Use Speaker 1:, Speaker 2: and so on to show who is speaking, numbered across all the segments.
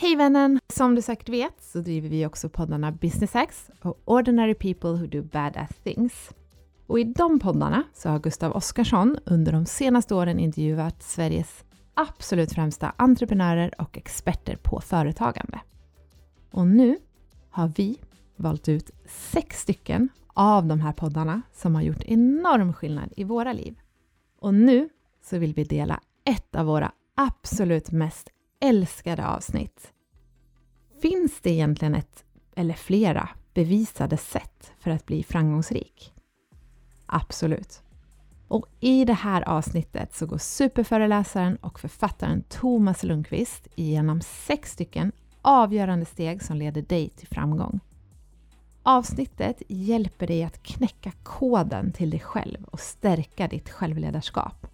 Speaker 1: Hej vännen! Som du säkert vet så driver vi också poddarna Business Hacks och Ordinary People Who Do Bad Things. Och i de poddarna så har Gustav Oskarsson under de senaste åren intervjuat Sveriges absolut främsta entreprenörer och experter på företagande. Och nu har vi valt ut sex stycken av de här poddarna som har gjort enorm skillnad i våra liv. Och nu så vill vi dela ett av våra absolut mest älskade avsnitt. Finns det egentligen ett, eller flera, bevisade sätt för att bli framgångsrik? Absolut. Och i det här avsnittet så går superföreläsaren och författaren Thomas Lundqvist igenom sex stycken avgörande steg som leder dig till framgång. Avsnittet hjälper dig att knäcka koden till dig själv och stärka ditt självledarskap.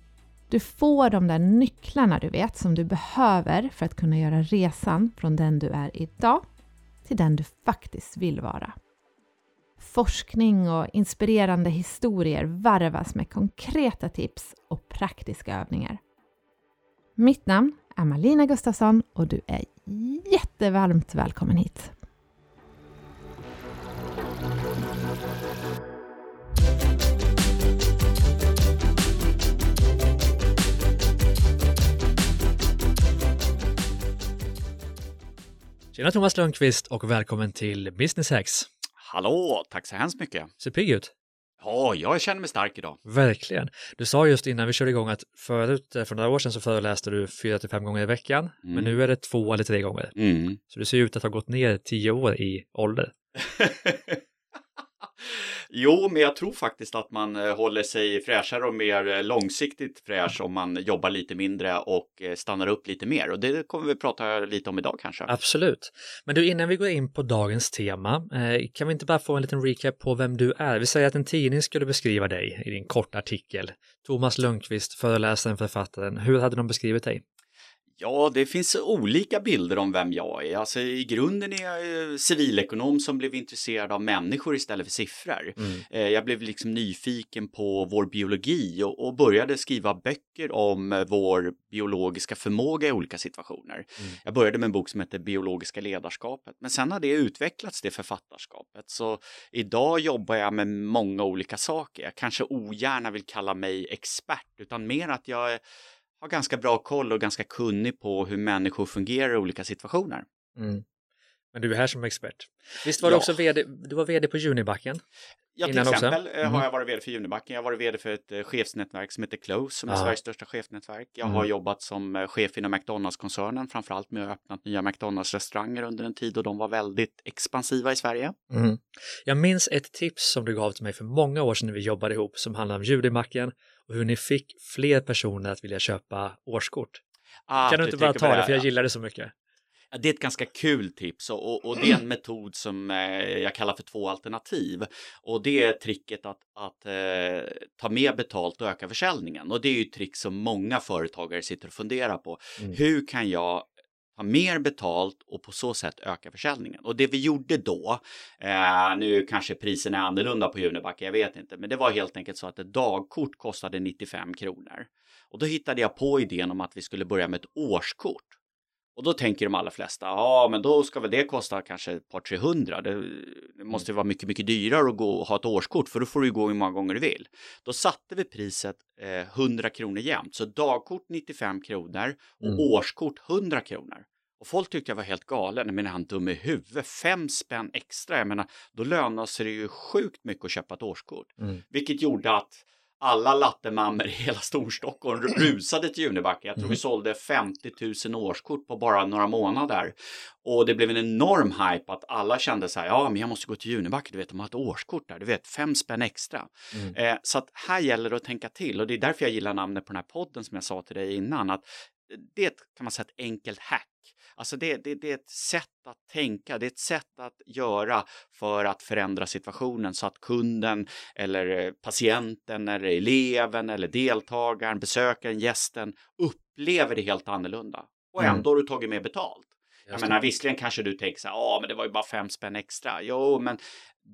Speaker 1: Du får de där nycklarna du vet som du behöver för att kunna göra resan från den du är idag till den du faktiskt vill vara. Forskning och inspirerande historier varvas med konkreta tips och praktiska övningar. Mitt namn är Malina Gustafsson och du är jättevarmt välkommen hit.
Speaker 2: Tjena Thomas Lundqvist och välkommen till Business Hacks.
Speaker 3: Hallå, tack så hemskt mycket.
Speaker 2: Ser pigg ut.
Speaker 3: Ja, jag känner mig stark idag.
Speaker 2: Verkligen. Du sa just innan vi körde igång att förut, eh, för några år sedan så föreläste du fyra till fem gånger i veckan, mm. men nu är det två eller tre gånger. Mm. Så du ser ut att ha gått ner tio år i ålder.
Speaker 3: Jo, men jag tror faktiskt att man eh, håller sig fräschare och mer eh, långsiktigt fräsch om man jobbar lite mindre och eh, stannar upp lite mer. Och det kommer vi prata lite om idag kanske.
Speaker 2: Absolut. Men du, innan vi går in på dagens tema, kan vi inte bara få en liten recap på vem du är? Vi säger att en tidning skulle beskriva dig i din korta artikel. Thomas Lundqvist, föreläsaren, författaren. Hur hade de beskrivit dig?
Speaker 3: Ja, det finns olika bilder om vem jag är. Alltså, I grunden är jag civilekonom som blev intresserad av människor istället för siffror. Mm. Eh, jag blev liksom nyfiken på vår biologi och, och, började skriva böcker om vår biologiska förmåga i olika situationer. Mm. Jag började med en bok som heter Biologiska ledarskapet, men sen har det utvecklats det författarskapet. Så idag jobbar jag med många olika saker. Jag kanske ogärna vill kalla mig expert, utan mer att jag är har ganska bra koll och ganska kunnig på hur människor fungerar i olika situationer. Mm.
Speaker 2: Men du är här som expert. Visst var ja. du också vd, du var vd på Junibacken?
Speaker 3: Ja, till exempel mm. har jag varit vd för Junibacken. Jag har varit vd för ett uh, chefsnätverk som heter Close, som är Sveriges största chefsnätverk. Jag mm. har jobbat som uh, chef inom McDonalds-koncernen, framförallt med att öppna nya McDonalds-restauranger under en tid och de var väldigt expansiva i Sverige. Mm.
Speaker 2: Jag minns ett tips som du gav till mig för många år sedan när vi jobbade ihop som handlade om Junibacken och hur ni fick fler personer att vilja köpa årskort. Ah, kan du inte bara ta det, det, för jag gillar det så mycket.
Speaker 3: Det är ett ganska kul tips och, och, och det är en metod som eh, jag kallar för två alternativ. Och det är tricket att, att eh, ta mer betalt och öka försäljningen. Och det är ju ett trick som många företagare sitter och funderar på. Mm. Hur kan jag ta mer betalt och på så sätt öka försäljningen. Och det vi gjorde då, eh, nu kanske priserna är annorlunda på Junibacka, jag vet inte, men det var helt enkelt så att ett dagkort kostade 95 kronor. Och då hittade jag på idén om att vi skulle börja med ett årskort. Och då tänker de allra flesta, ja men då ska väl det kosta kanske ett par 300. Det, det måste vara mycket, mycket dyrare att gå och ha ett årskort för då får du gå hur många gånger du vill. Då satte vi priset eh, 100 kronor jämnt, så dagkort 95 kronor och mm. årskort 100 kronor. Och folk tyckte jag var helt galen, men han dum i huvudet? Fem spänn extra, jag menar, då lönar sig det ju sjukt mycket att köpa ett årskort. Mm. Vilket gjorde att alla lattemammor i hela Storstockholm rusade till Junibacken. Jag tror mm. vi sålde 50 000 årskort på bara några månader. Och det blev en enorm hype att alla kände så här, ja men jag måste gå till Junibacken, du vet de har ett årskort där, du vet fem spänn extra. Mm. Eh, så att här gäller det att tänka till och det är därför jag gillar namnet på den här podden som jag sa till dig innan, att det kan man säga ett enkelt hack. Alltså det, det, det, är ett sätt att tänka, det är ett sätt att göra för att förändra situationen så att kunden eller eh, patienten eller eleven eller deltagaren, besökaren, gästen upplever det helt annorlunda. Och mm. ändå har du tagit med betalt. Jag menar visserligen kanske du tänker så här, ja men det var ju bara fem spänn extra. Jo, men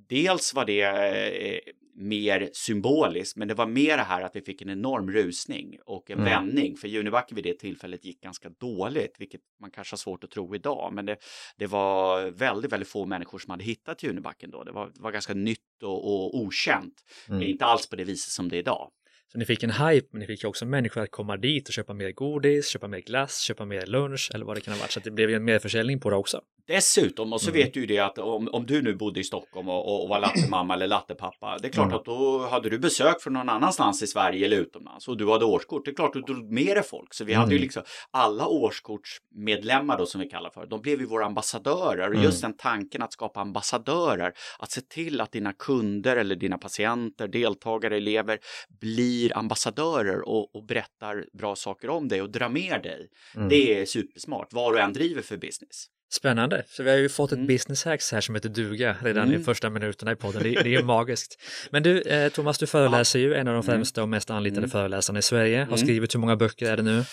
Speaker 3: dels var det eh, mer symboliskt, men det var mer det här att vi fick en enorm rusning och en
Speaker 2: Mm.
Speaker 3: vändning. För Junibacken vid det tillfället gick ganska dåligt, vilket man kanske har svårt att tro idag. Men det, det var väldigt, väldigt få människor som hade hittat Junibacken då. Det var, det var ganska nytt och, och okänt.
Speaker 2: Mm.
Speaker 3: Inte alls på det viset som det är idag.
Speaker 2: Så ni fick en hype, men ni fick också människor att komma dit och köpa mer godis, köpa mer glass, köpa mer lunch eller vad det kan ha varit. Så det blev ju en merförsäljning på det också.
Speaker 3: Dessutom, och så
Speaker 2: Mm.
Speaker 3: vet du ju det att om, om du nu bodde i Stockholm och, och var lattemamma eller lattepappa, det är klart
Speaker 2: Mm.
Speaker 3: att då hade du besök från någon annanstans i Sverige eller utomlands och du hade årskort. Det är klart att du drog med dig folk. Så vi hade ju
Speaker 2: Mm.
Speaker 3: liksom alla årskortsmedlemmar då som vi kallar för, de blev ju våra ambassadörer. Och
Speaker 2: Mm.
Speaker 3: just den tanken att skapa ambassadörer, att se till att dina kunder eller dina patienter, deltagare, elever blir ambassadörer och, och berättar bra saker om dig och drar med dig.
Speaker 2: Mm.
Speaker 3: Det är supersmart, vad du än driver för business.
Speaker 2: Spännande, så vi har ju fått ett
Speaker 3: Mm.
Speaker 2: business hacks här som heter duga redan
Speaker 3: Mm.
Speaker 2: i första minuterna i podden. Det, det är ju magiskt. Men du, eh, Thomas, du föreläser ju, en av de
Speaker 3: Mm.
Speaker 2: främsta och mest anlitade
Speaker 3: Mm.
Speaker 2: föreläsarna i Sverige. Har
Speaker 3: Mm.
Speaker 2: skrivit hur många böcker är det nu?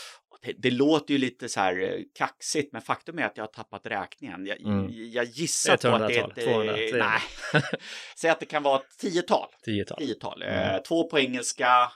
Speaker 3: Det, det låter ju lite så här eh, kaxigt, men faktum är att jag har tappat räkningen. Jag,
Speaker 2: Mm.
Speaker 3: jag gissar på att det är
Speaker 2: 100-tal,
Speaker 3: ett...
Speaker 2: 200,
Speaker 3: eh,
Speaker 2: 300.
Speaker 3: nej, säg att det kan vara ett tiotal.
Speaker 2: Tiotal.
Speaker 3: tiotal.
Speaker 2: Mm.
Speaker 3: Eh, två på engelska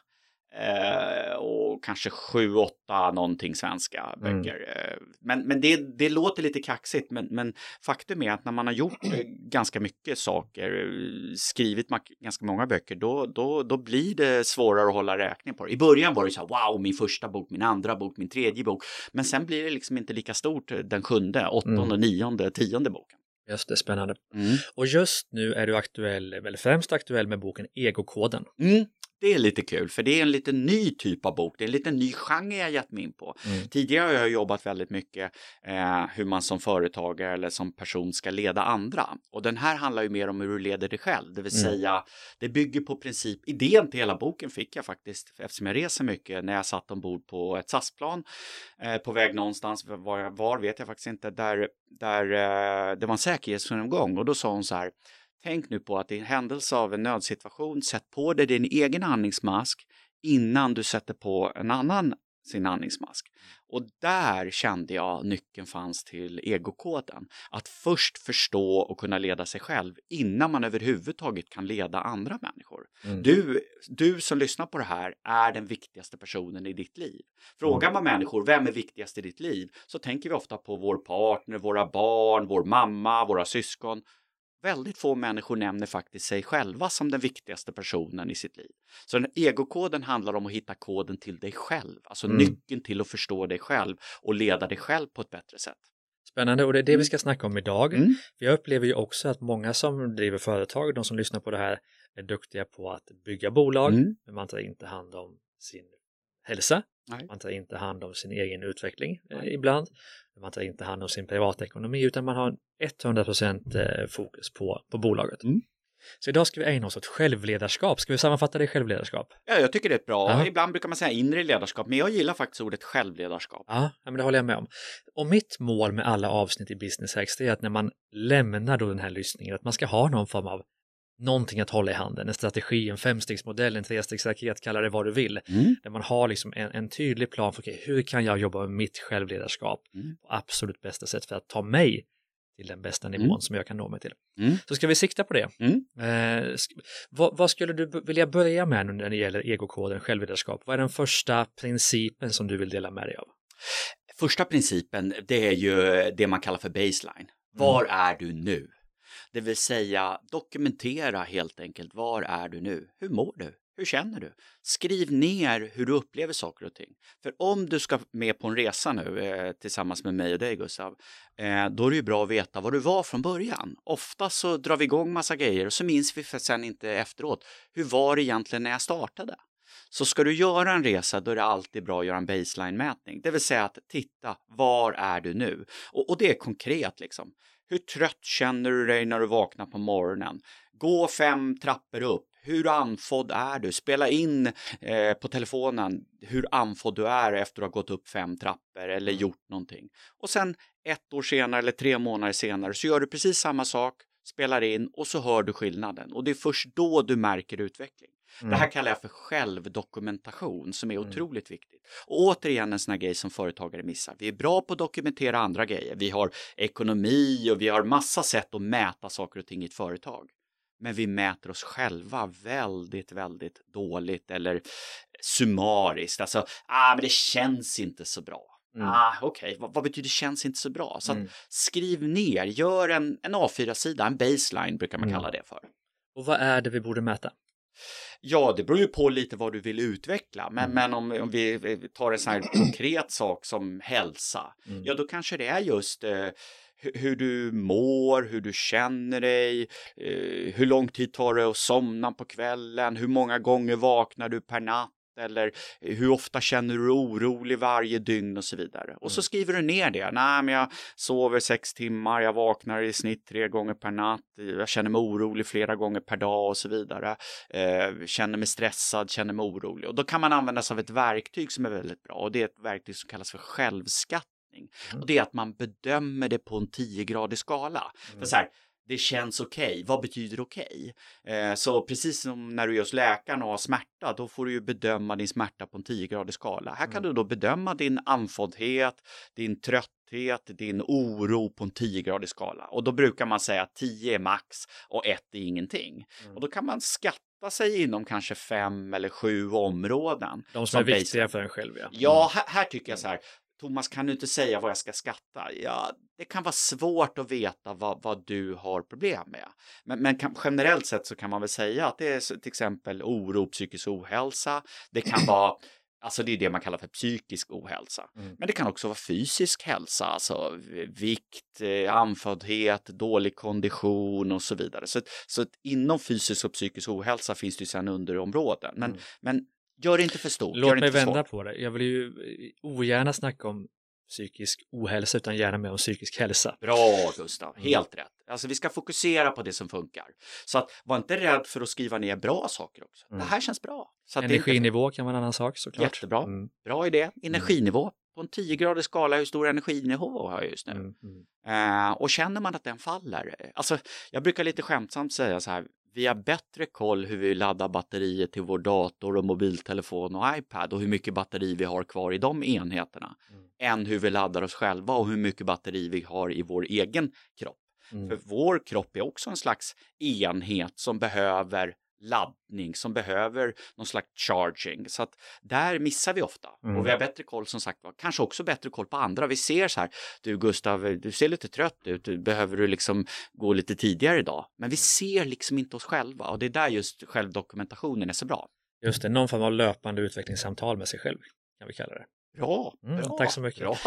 Speaker 3: eh, och kanske sju, åtta någonting svenska
Speaker 2: Mm.
Speaker 3: böcker. Eh, men men det, det låter lite kaxigt, men, men faktum är att när man har gjort ganska mycket saker, skrivit ganska många böcker, då, då, då blir det svårare att hålla räkning på det. I början var det så här, wow, min första bok, min andra bok, min tredje bok. Men sen blir det liksom inte lika stort eh, den sjunde, åttonde,
Speaker 2: Mm.
Speaker 3: nionde, tionde boken.
Speaker 2: Just det, spännande.
Speaker 3: Mm.
Speaker 2: Och just nu är du aktuell, eller främst aktuell med boken Egokoden.
Speaker 3: Mm, det är lite kul, för det är en lite ny typ av bok. Det är en lite ny genre jag gett mig in på.
Speaker 2: Mm.
Speaker 3: Tidigare har jag jobbat väldigt mycket eh, hur man som företagare eller som person ska leda andra. Och den här handlar ju mer om hur du leder dig själv, det vill
Speaker 2: Mm.
Speaker 3: säga det bygger på princip, idén till hela boken fick jag faktiskt eftersom jag reser mycket när jag satt ombord på ett SAS-plan eh, på väg någonstans, var, var vet jag faktiskt inte, där, där eh, det var en säkerhetsgenomgång och då sa hon så här Tänk nu på att i händelse av en nödsituation, sätt på dig din egen andningsmask innan du sätter på en annan sin andningsmask. Och där kände jag nyckeln fanns till egokoden. Att först förstå och kunna leda sig själv innan man överhuvudtaget kan leda andra människor.
Speaker 2: Mm.
Speaker 3: Du, du som lyssnar på det här är den viktigaste personen i ditt liv. Frågar man människor vem är viktigast i ditt liv så tänker vi ofta på vår partner, våra barn, vår mamma, våra syskon. Väldigt få människor nämner faktiskt sig själva som den viktigaste personen i sitt liv. Så den egokoden handlar om att hitta koden till dig själv, alltså
Speaker 2: Mm.
Speaker 3: nyckeln till att förstå dig själv och leda dig själv på ett bättre sätt.
Speaker 2: Spännande och det är det vi ska snacka om idag.
Speaker 3: Mm.
Speaker 2: För jag upplever ju också att många som driver företag, de som lyssnar på det här, är duktiga på att bygga bolag,
Speaker 3: Mm.
Speaker 2: men man tar inte hand om sin hälsa.
Speaker 3: Nej.
Speaker 2: Man tar inte hand om sin egen utveckling eh, ibland. Man tar inte hand om sin privatekonomi utan man har 100% eh, fokus på, på bolaget.
Speaker 3: Mm.
Speaker 2: Så idag ska vi ägna oss åt självledarskap. Ska vi sammanfatta det i självledarskap?
Speaker 3: Ja, jag tycker det är ett bra.
Speaker 2: Ja.
Speaker 3: Ibland brukar man säga inre ledarskap, men jag gillar faktiskt ordet självledarskap.
Speaker 2: Ja, men det håller jag med om. Och mitt mål med alla avsnitt i Business Hacks är att när man lämnar då den här lyssningen, att man ska ha någon form av någonting att hålla i handen, en strategi, en femstegsmodell, en trestegsraket, kalla det vad du vill.
Speaker 3: Mm.
Speaker 2: Där man har liksom en, en tydlig plan för okay, hur kan jag jobba med mitt självledarskap
Speaker 3: Mm.
Speaker 2: på absolut bästa sätt för att ta mig till den bästa nivån
Speaker 3: Mm.
Speaker 2: som jag kan nå mig till.
Speaker 3: Mm.
Speaker 2: Så ska vi sikta på det.
Speaker 3: Mm.
Speaker 2: Eh, vad, vad skulle du vilja börja med nu när det gäller egokoden självledarskap? Vad är den första principen som du vill dela med dig av?
Speaker 3: Första principen, det är ju det man kallar för baseline. Var är du nu? Det vill säga dokumentera helt enkelt. Var är du nu? Hur mår du? Hur känner du? Skriv ner hur du upplever saker och ting. För om du ska med på en resa nu eh, tillsammans med mig och dig Gustav, eh, då är det ju bra att veta var du var från början. Ofta så drar vi igång massa grejer och så minns vi för sen inte efteråt. Hur var det egentligen när jag startade? Så ska du göra en resa då är det alltid bra att göra en baseline-mätning. Det vill säga att titta, var är du nu? Och, och det är konkret liksom. Hur trött känner du dig när du vaknar på morgonen? Gå fem trappor upp. Hur andfådd är du? Spela in eh, på telefonen hur andfådd du är efter att ha gått upp fem trappor eller gjort någonting. Och sen ett år senare eller tre månader senare så gör du precis samma sak, spelar in och så hör du skillnaden. Och det är först då du märker utveckling. Det här kallar jag för självdokumentation som är
Speaker 2: Mm.
Speaker 3: otroligt viktigt. Och återigen en sån här grej som företagare missar. Vi är bra på att dokumentera andra grejer. Vi har ekonomi och vi har massa sätt att mäta saker och ting i ett företag. men vi mäter oss själva väldigt, väldigt dåligt eller summariskt. Alltså, ah, men det känns inte så bra. Mm. Ah, Okej, okay. vad, vad, betyder känns inte så bra? Så mm. skriv ner, gör en, en A4-sida, en baseline brukar man mm. kalla det för.
Speaker 2: Och vad är det vi borde mäta?
Speaker 3: Ja, det beror ju på lite vad du vill utveckla. Men, mm. men om, om, vi tar en sån här konkret sak som hälsa, mm. ja då kanske det är just eh, hur du mår, hur du känner dig, eh, hur lång tid tar det att somna på kvällen, hur många gånger vaknar du per natt eller hur ofta känner du orolig varje dygn och så vidare. Och så mm. skriver du ner det. Nej, men jag sover sex timmar, jag vaknar i snitt tre gånger per natt, jag känner mig orolig flera gånger per dag och så vidare. Eh, känner mig stressad, känner mig orolig. Och då kan man använda sig av ett verktyg som är väldigt bra och det är ett verktyg som kallas för självskattning. Mm. Och det är att man bedömer det på en 10-gradig skala. Mm. För så här, det känns okej. Okay. Vad betyder okej? Okay? Eh, så precis som när du är hos läkaren och har smärta, då får du ju bedöma din smärta på en 10-gradig skala. Här kan mm. du då bedöma din andfåddhet, din trötthet, din oro på en 10-gradig skala. Och då brukar man säga att 10 är max och 1 är ingenting. Mm. Och då kan man skatta sig inom kanske fem eller sju områden.
Speaker 2: De som, som är viktiga för en själv, ja.
Speaker 3: Ja, här, här tycker jag så här, Thomas, kan du inte säga vad jag ska skatta? Ja, det kan vara svårt att veta vad, vad du har problem med. Men, men kan, generellt sett så kan man väl säga att det är till exempel oro, psykisk ohälsa. Det kan vara Alltså det är det man kallar för psykisk ohälsa. Mm. Men det kan också vara fysisk hälsa, alltså vikt, eh, andföddhet, dålig kondition och så vidare. Så, så inom fysisk och psykisk ohälsa finns det ju sedan underområden. Men, mm. men Gör det inte för stort.
Speaker 2: Låt mig vända på det. Jag vill ju ogärna snacka om psykisk ohälsa utan gärna mer om psykisk hälsa.
Speaker 3: Bra Gustav, mm. helt rätt. Alltså vi ska fokusera på det som funkar. Så att var inte rädd för att skriva ner bra saker också. Mm. Det här känns bra.
Speaker 2: Så Energinivå kan vara en annan sak såklart.
Speaker 3: Jättebra, mm. bra idé. Mm. Energinivå. På en 10-gradig skala, hur stor energinivå har jag just nu? Mm, mm. Uh, och känner man att den faller, alltså jag brukar lite skämtsamt säga så här, vi har bättre koll hur vi laddar batterier till vår dator och mobiltelefon och iPad och hur mycket batteri vi har kvar i de enheterna mm. än hur vi laddar oss själva och hur mycket batteri vi har i vår egen kropp. Mm. För vår kropp är också en slags enhet som behöver laddning som behöver någon slags charging. Så att där missar vi ofta. Mm. Och vi har bättre koll som sagt var, kanske också bättre koll på andra. Vi ser så här, du Gustav, du ser lite trött ut, behöver du liksom gå lite tidigare idag? Men vi ser liksom inte oss själva och det är där just självdokumentationen är så bra.
Speaker 2: Just det, någon form av löpande utvecklingssamtal med sig själv kan vi kalla det.
Speaker 3: Bra, mm, bra,
Speaker 2: tack så mycket.
Speaker 3: Bra,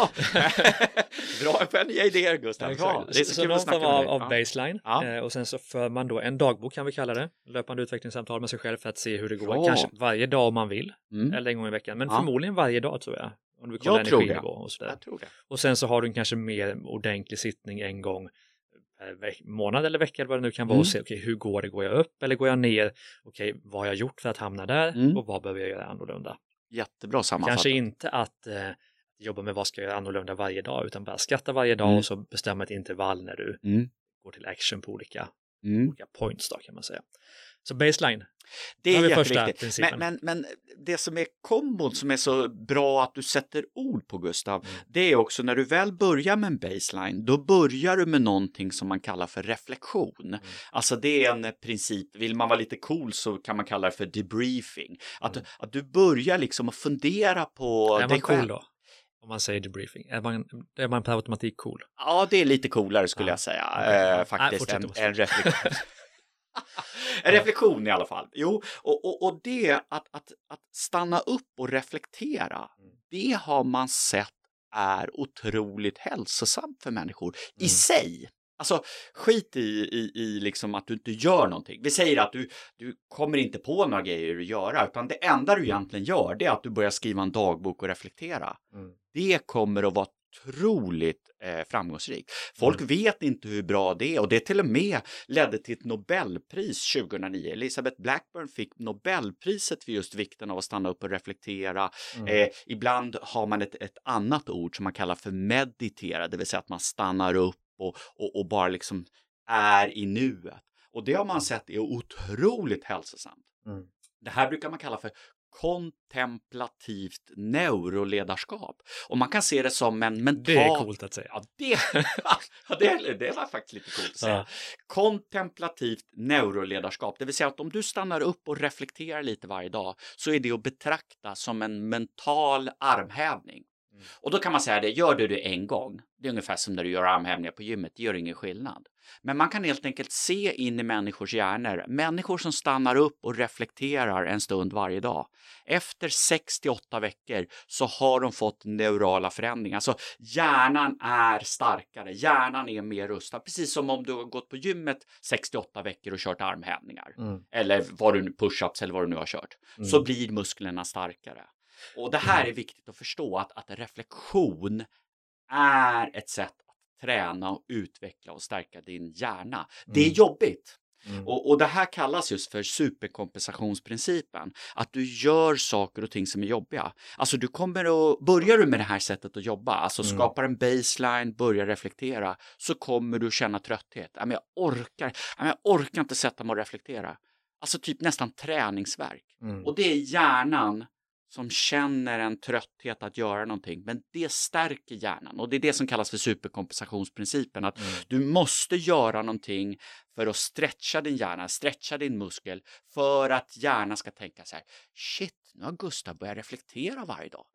Speaker 3: bra nya idéer Gustav. Bra.
Speaker 2: Det är så, så, så någon form av, av baseline ja. eh, och sen så för man då en dagbok kan vi kalla det, löpande utvecklingssamtal med sig själv för att se hur det går, bra. kanske varje dag om man vill, mm. eller en gång i veckan, men ja. förmodligen varje dag tror jag. Om du kollar jag energinivå och sådär. Jag tror det. Och sen så har du kanske mer ordentlig sittning en gång per månad eller vecka eller vad det nu kan vara mm. och se okay, hur går det, går jag upp eller går jag ner, okej okay, vad har jag gjort för att hamna där mm. och vad behöver jag göra annorlunda.
Speaker 3: Jättebra sammanfattat.
Speaker 2: Kanske inte att eh, jobba med vad ska jag göra annorlunda varje dag utan bara skatta varje dag mm. och så bestämma ett intervall när du mm. går till action på olika, mm. olika points då kan man säga. Så baseline.
Speaker 3: Det är jätteviktigt. Men, men, men, det som är kombon som är så bra att du sätter ord på Gustav, mm. det är också när du väl börjar med en baseline, då börjar du med någonting som man kallar för reflektion. Mm. Alltså det är en princip, vill man vara lite cool så kan man kalla det för debriefing. Att, mm. att du börjar liksom att fundera på
Speaker 2: är dig själv. Cool då? Om man säger debriefing, är man, är man per automatik cool?
Speaker 3: Ja, det är lite coolare skulle ja. jag säga, okay. äh, faktiskt, Nej, en, en reflektion. en reflektion i alla fall. Jo, och, och, och det att, att, att stanna upp och reflektera, mm. det har man sett är otroligt hälsosamt för människor mm. i sig. Alltså skit i, i, i liksom att du inte gör någonting. Vi säger att du, du kommer inte på några grejer att göra, utan det enda du egentligen gör det är att du börjar skriva en dagbok och reflektera. Mm. Det kommer att vara otroligt eh, framgångsrik. Folk mm. vet inte hur bra det är och det till och med ledde till ett Nobelpris 2009. Elisabeth Blackburn fick Nobelpriset för just vikten av att stanna upp och reflektera. Mm. Eh, ibland har man ett, ett annat ord som man kallar för meditera, det vill säga att man stannar upp och, och, och bara liksom är i nuet. Och det har man sett är otroligt hälsosamt. Mm. Det här brukar man kalla för kontemplativt neuroledarskap. Och man kan se det som en mental...
Speaker 2: Det är coolt att säga.
Speaker 3: Ja, det, det, det var faktiskt lite coolt att säga. Ja. Kontemplativt neuroledarskap, det vill säga att om du stannar upp och reflekterar lite varje dag så är det att betrakta som en mental armhävning. Mm. Och då kan man säga det, gör du det en gång, det är ungefär som när du gör armhävningar på gymmet, det gör ingen skillnad. Men man kan helt enkelt se in i människors hjärnor, människor som stannar upp och reflekterar en stund varje dag. Efter 68 veckor så har de fått neurala förändringar, alltså hjärnan är starkare, hjärnan är mer rustad, precis som om du har gått på gymmet 68 veckor och kört armhävningar mm. eller vad du push-ups eller vad du nu har kört, mm. så blir musklerna starkare. Och det här är viktigt att förstå att, att reflektion är ett sätt att träna och utveckla och stärka din hjärna. Det är mm. jobbigt. Mm. Och, och, det här kallas just för superkompensationsprincipen. Att du gör saker och ting som är jobbiga. Alltså du kommer att, börjar du med det här sättet att jobba, alltså mm. skapar en baseline, börjar reflektera, så kommer du känna trötthet. Ja, men jag orkar, ja, men jag orkar inte sätta mig och reflektera. Alltså typ nästan träningsverk. Mm. Och det är hjärnan som känner en trötthet att göra någonting, men det stärker hjärnan och det är det som kallas för superkompensationsprincipen, att mm. du måste göra någonting för att stretcha din hjärna, stretcha din muskel för att hjärnan ska tänka så här, shit, nu har Gustav börjat reflektera varje dag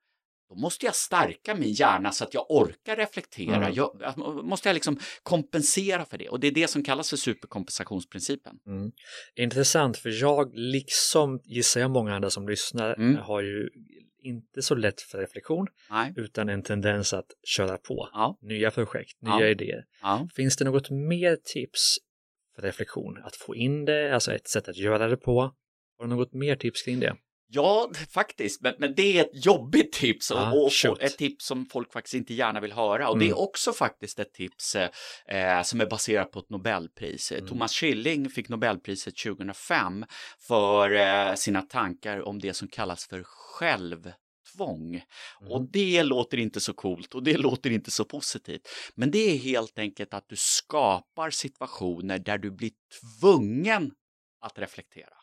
Speaker 3: då måste jag stärka min hjärna så att jag orkar reflektera. Mm. Jag, måste jag liksom kompensera för det och det är det som kallas för superkompensationsprincipen.
Speaker 2: Mm. Intressant för jag, liksom gissar jag många andra som lyssnar, mm. har ju inte så lätt för reflektion Nej. utan en tendens att köra på. Ja. Nya projekt, nya ja. idéer. Ja. Finns det något mer tips för reflektion? Att få in det, alltså ett sätt att göra det på? Har du något mer tips kring det?
Speaker 3: Ja, faktiskt, men, men det är ett jobbigt tips och, ah, och ett tips som folk faktiskt inte gärna vill höra. Och mm. det är också faktiskt ett tips eh, som är baserat på ett Nobelpris. Mm. Thomas Schilling fick Nobelpriset 2005 för eh, sina tankar om det som kallas för självtvång. Mm. Och det låter inte så coolt och det låter inte så positivt. Men det är helt enkelt att du skapar situationer där du blir tvungen att reflektera.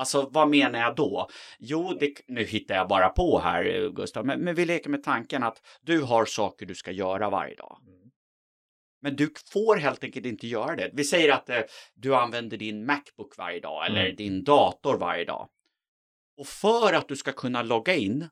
Speaker 3: Alltså vad menar jag då? Jo, det, nu hittar jag bara på här Gustav, men, men vi leker med tanken att du har saker du ska göra varje dag. Mm. Men du får helt enkelt inte göra det. Vi säger att eh, du använder din Macbook varje dag eller mm. din dator varje dag. Och för att du ska kunna logga in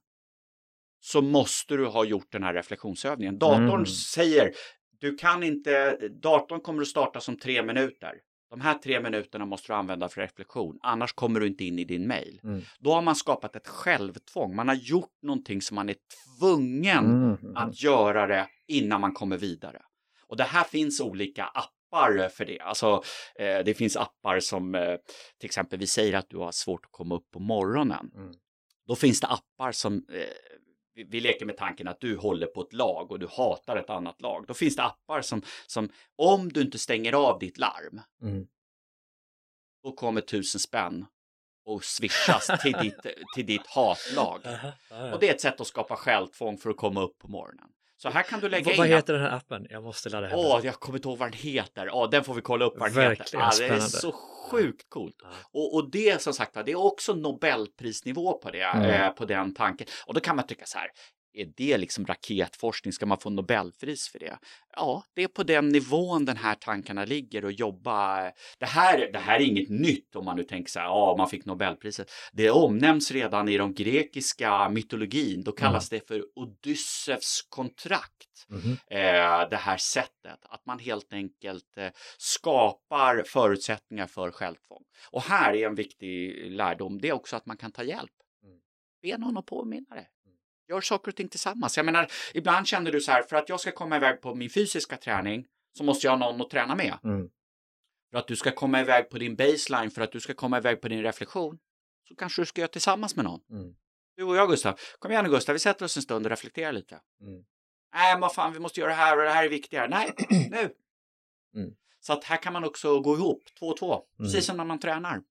Speaker 3: så måste du ha gjort den här reflektionsövningen. Datorn mm. säger du kan inte, datorn kommer att starta som tre minuter. De här tre minuterna måste du använda för reflektion, annars kommer du inte in i din mail. Mm. Då har man skapat ett självtvång. Man har gjort någonting som man är tvungen mm. att göra det innan man kommer vidare. Och det här finns olika appar för det. Alltså, eh, det finns appar som eh, till exempel vi säger att du har svårt att komma upp på morgonen. Mm. Då finns det appar som eh, vi leker med tanken att du håller på ett lag och du hatar ett annat lag. Då finns det appar som, som om du inte stänger av ditt larm, mm. då kommer tusen spänn och swishas till ditt, till ditt hatlag. Och det är ett sätt att skapa självtvång för att komma upp på morgonen. Så här kan du lägga
Speaker 2: v
Speaker 3: in...
Speaker 2: Vad heter den här appen? Jag måste ladda hem
Speaker 3: Åh, jag kommer inte ihåg vad den heter. Åh, den får vi kolla upp vad den Verkligen heter. Ah, det är så sjukt coolt. Ja. Och, och det som sagt det är också Nobelprisnivå på det, mm. eh, på den tanken. Och då kan man tycka så här, är det liksom raketforskning? Ska man få Nobelpris för det? Ja, det är på den nivån den här tankarna ligger och jobba. Det här, det här är inget nytt om man nu tänker så här, ja, man fick Nobelpriset. Det omnämns redan i de grekiska mytologin. Då kallas mm. det för Odysseus kontrakt. Mm. Eh, det här sättet att man helt enkelt eh, skapar förutsättningar för självtvång. Och här är en viktig lärdom. Det är också att man kan ta hjälp. Mm. Be någon att påminna dig. Gör saker och ting tillsammans. Jag menar, ibland känner du så här, för att jag ska komma iväg på min fysiska träning så måste jag ha någon att träna med. Mm. För att du ska komma iväg på din baseline, för att du ska komma iväg på din reflektion, så kanske du ska göra tillsammans med någon. Mm. Du och jag Gustav, kom igen nu Gustav, vi sätter oss en stund och reflekterar lite. Mm. Nej, men vad fan, vi måste göra det här och det här är viktigare. Nej, nu! Mm. Så att här kan man också gå ihop, två och två, precis mm. som när man tränar.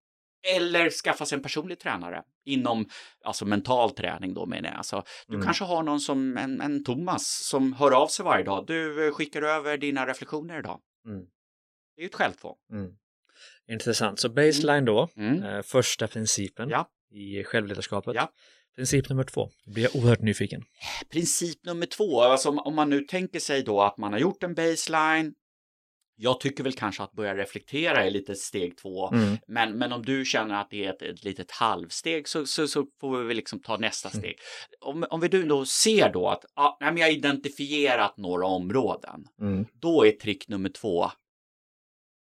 Speaker 3: Eller skaffa sig en personlig tränare inom alltså mental träning då menar jag. Alltså, du mm. kanske har någon som en, en Thomas som hör av sig varje dag. Du eh, skickar över dina reflektioner idag. Mm. Det är ju ett självtvång. Mm.
Speaker 2: Intressant, så baseline då, mm. eh, första principen. Ja. i självledarskapet.
Speaker 3: Ja.
Speaker 2: Princip nummer två, då blir jag oerhört nyfiken.
Speaker 3: Princip nummer två, alltså om man nu tänker sig då att man har gjort en baseline, jag tycker väl kanske att börja reflektera är lite steg två.
Speaker 2: Mm.
Speaker 3: Men, men om du känner att det är ett, ett litet halvsteg så, så, så får vi väl liksom ta nästa
Speaker 2: Mm.
Speaker 3: steg. Om, om vi då ser då att ah, nej, men jag har identifierat några områden.
Speaker 2: Mm.
Speaker 3: Då är trick nummer två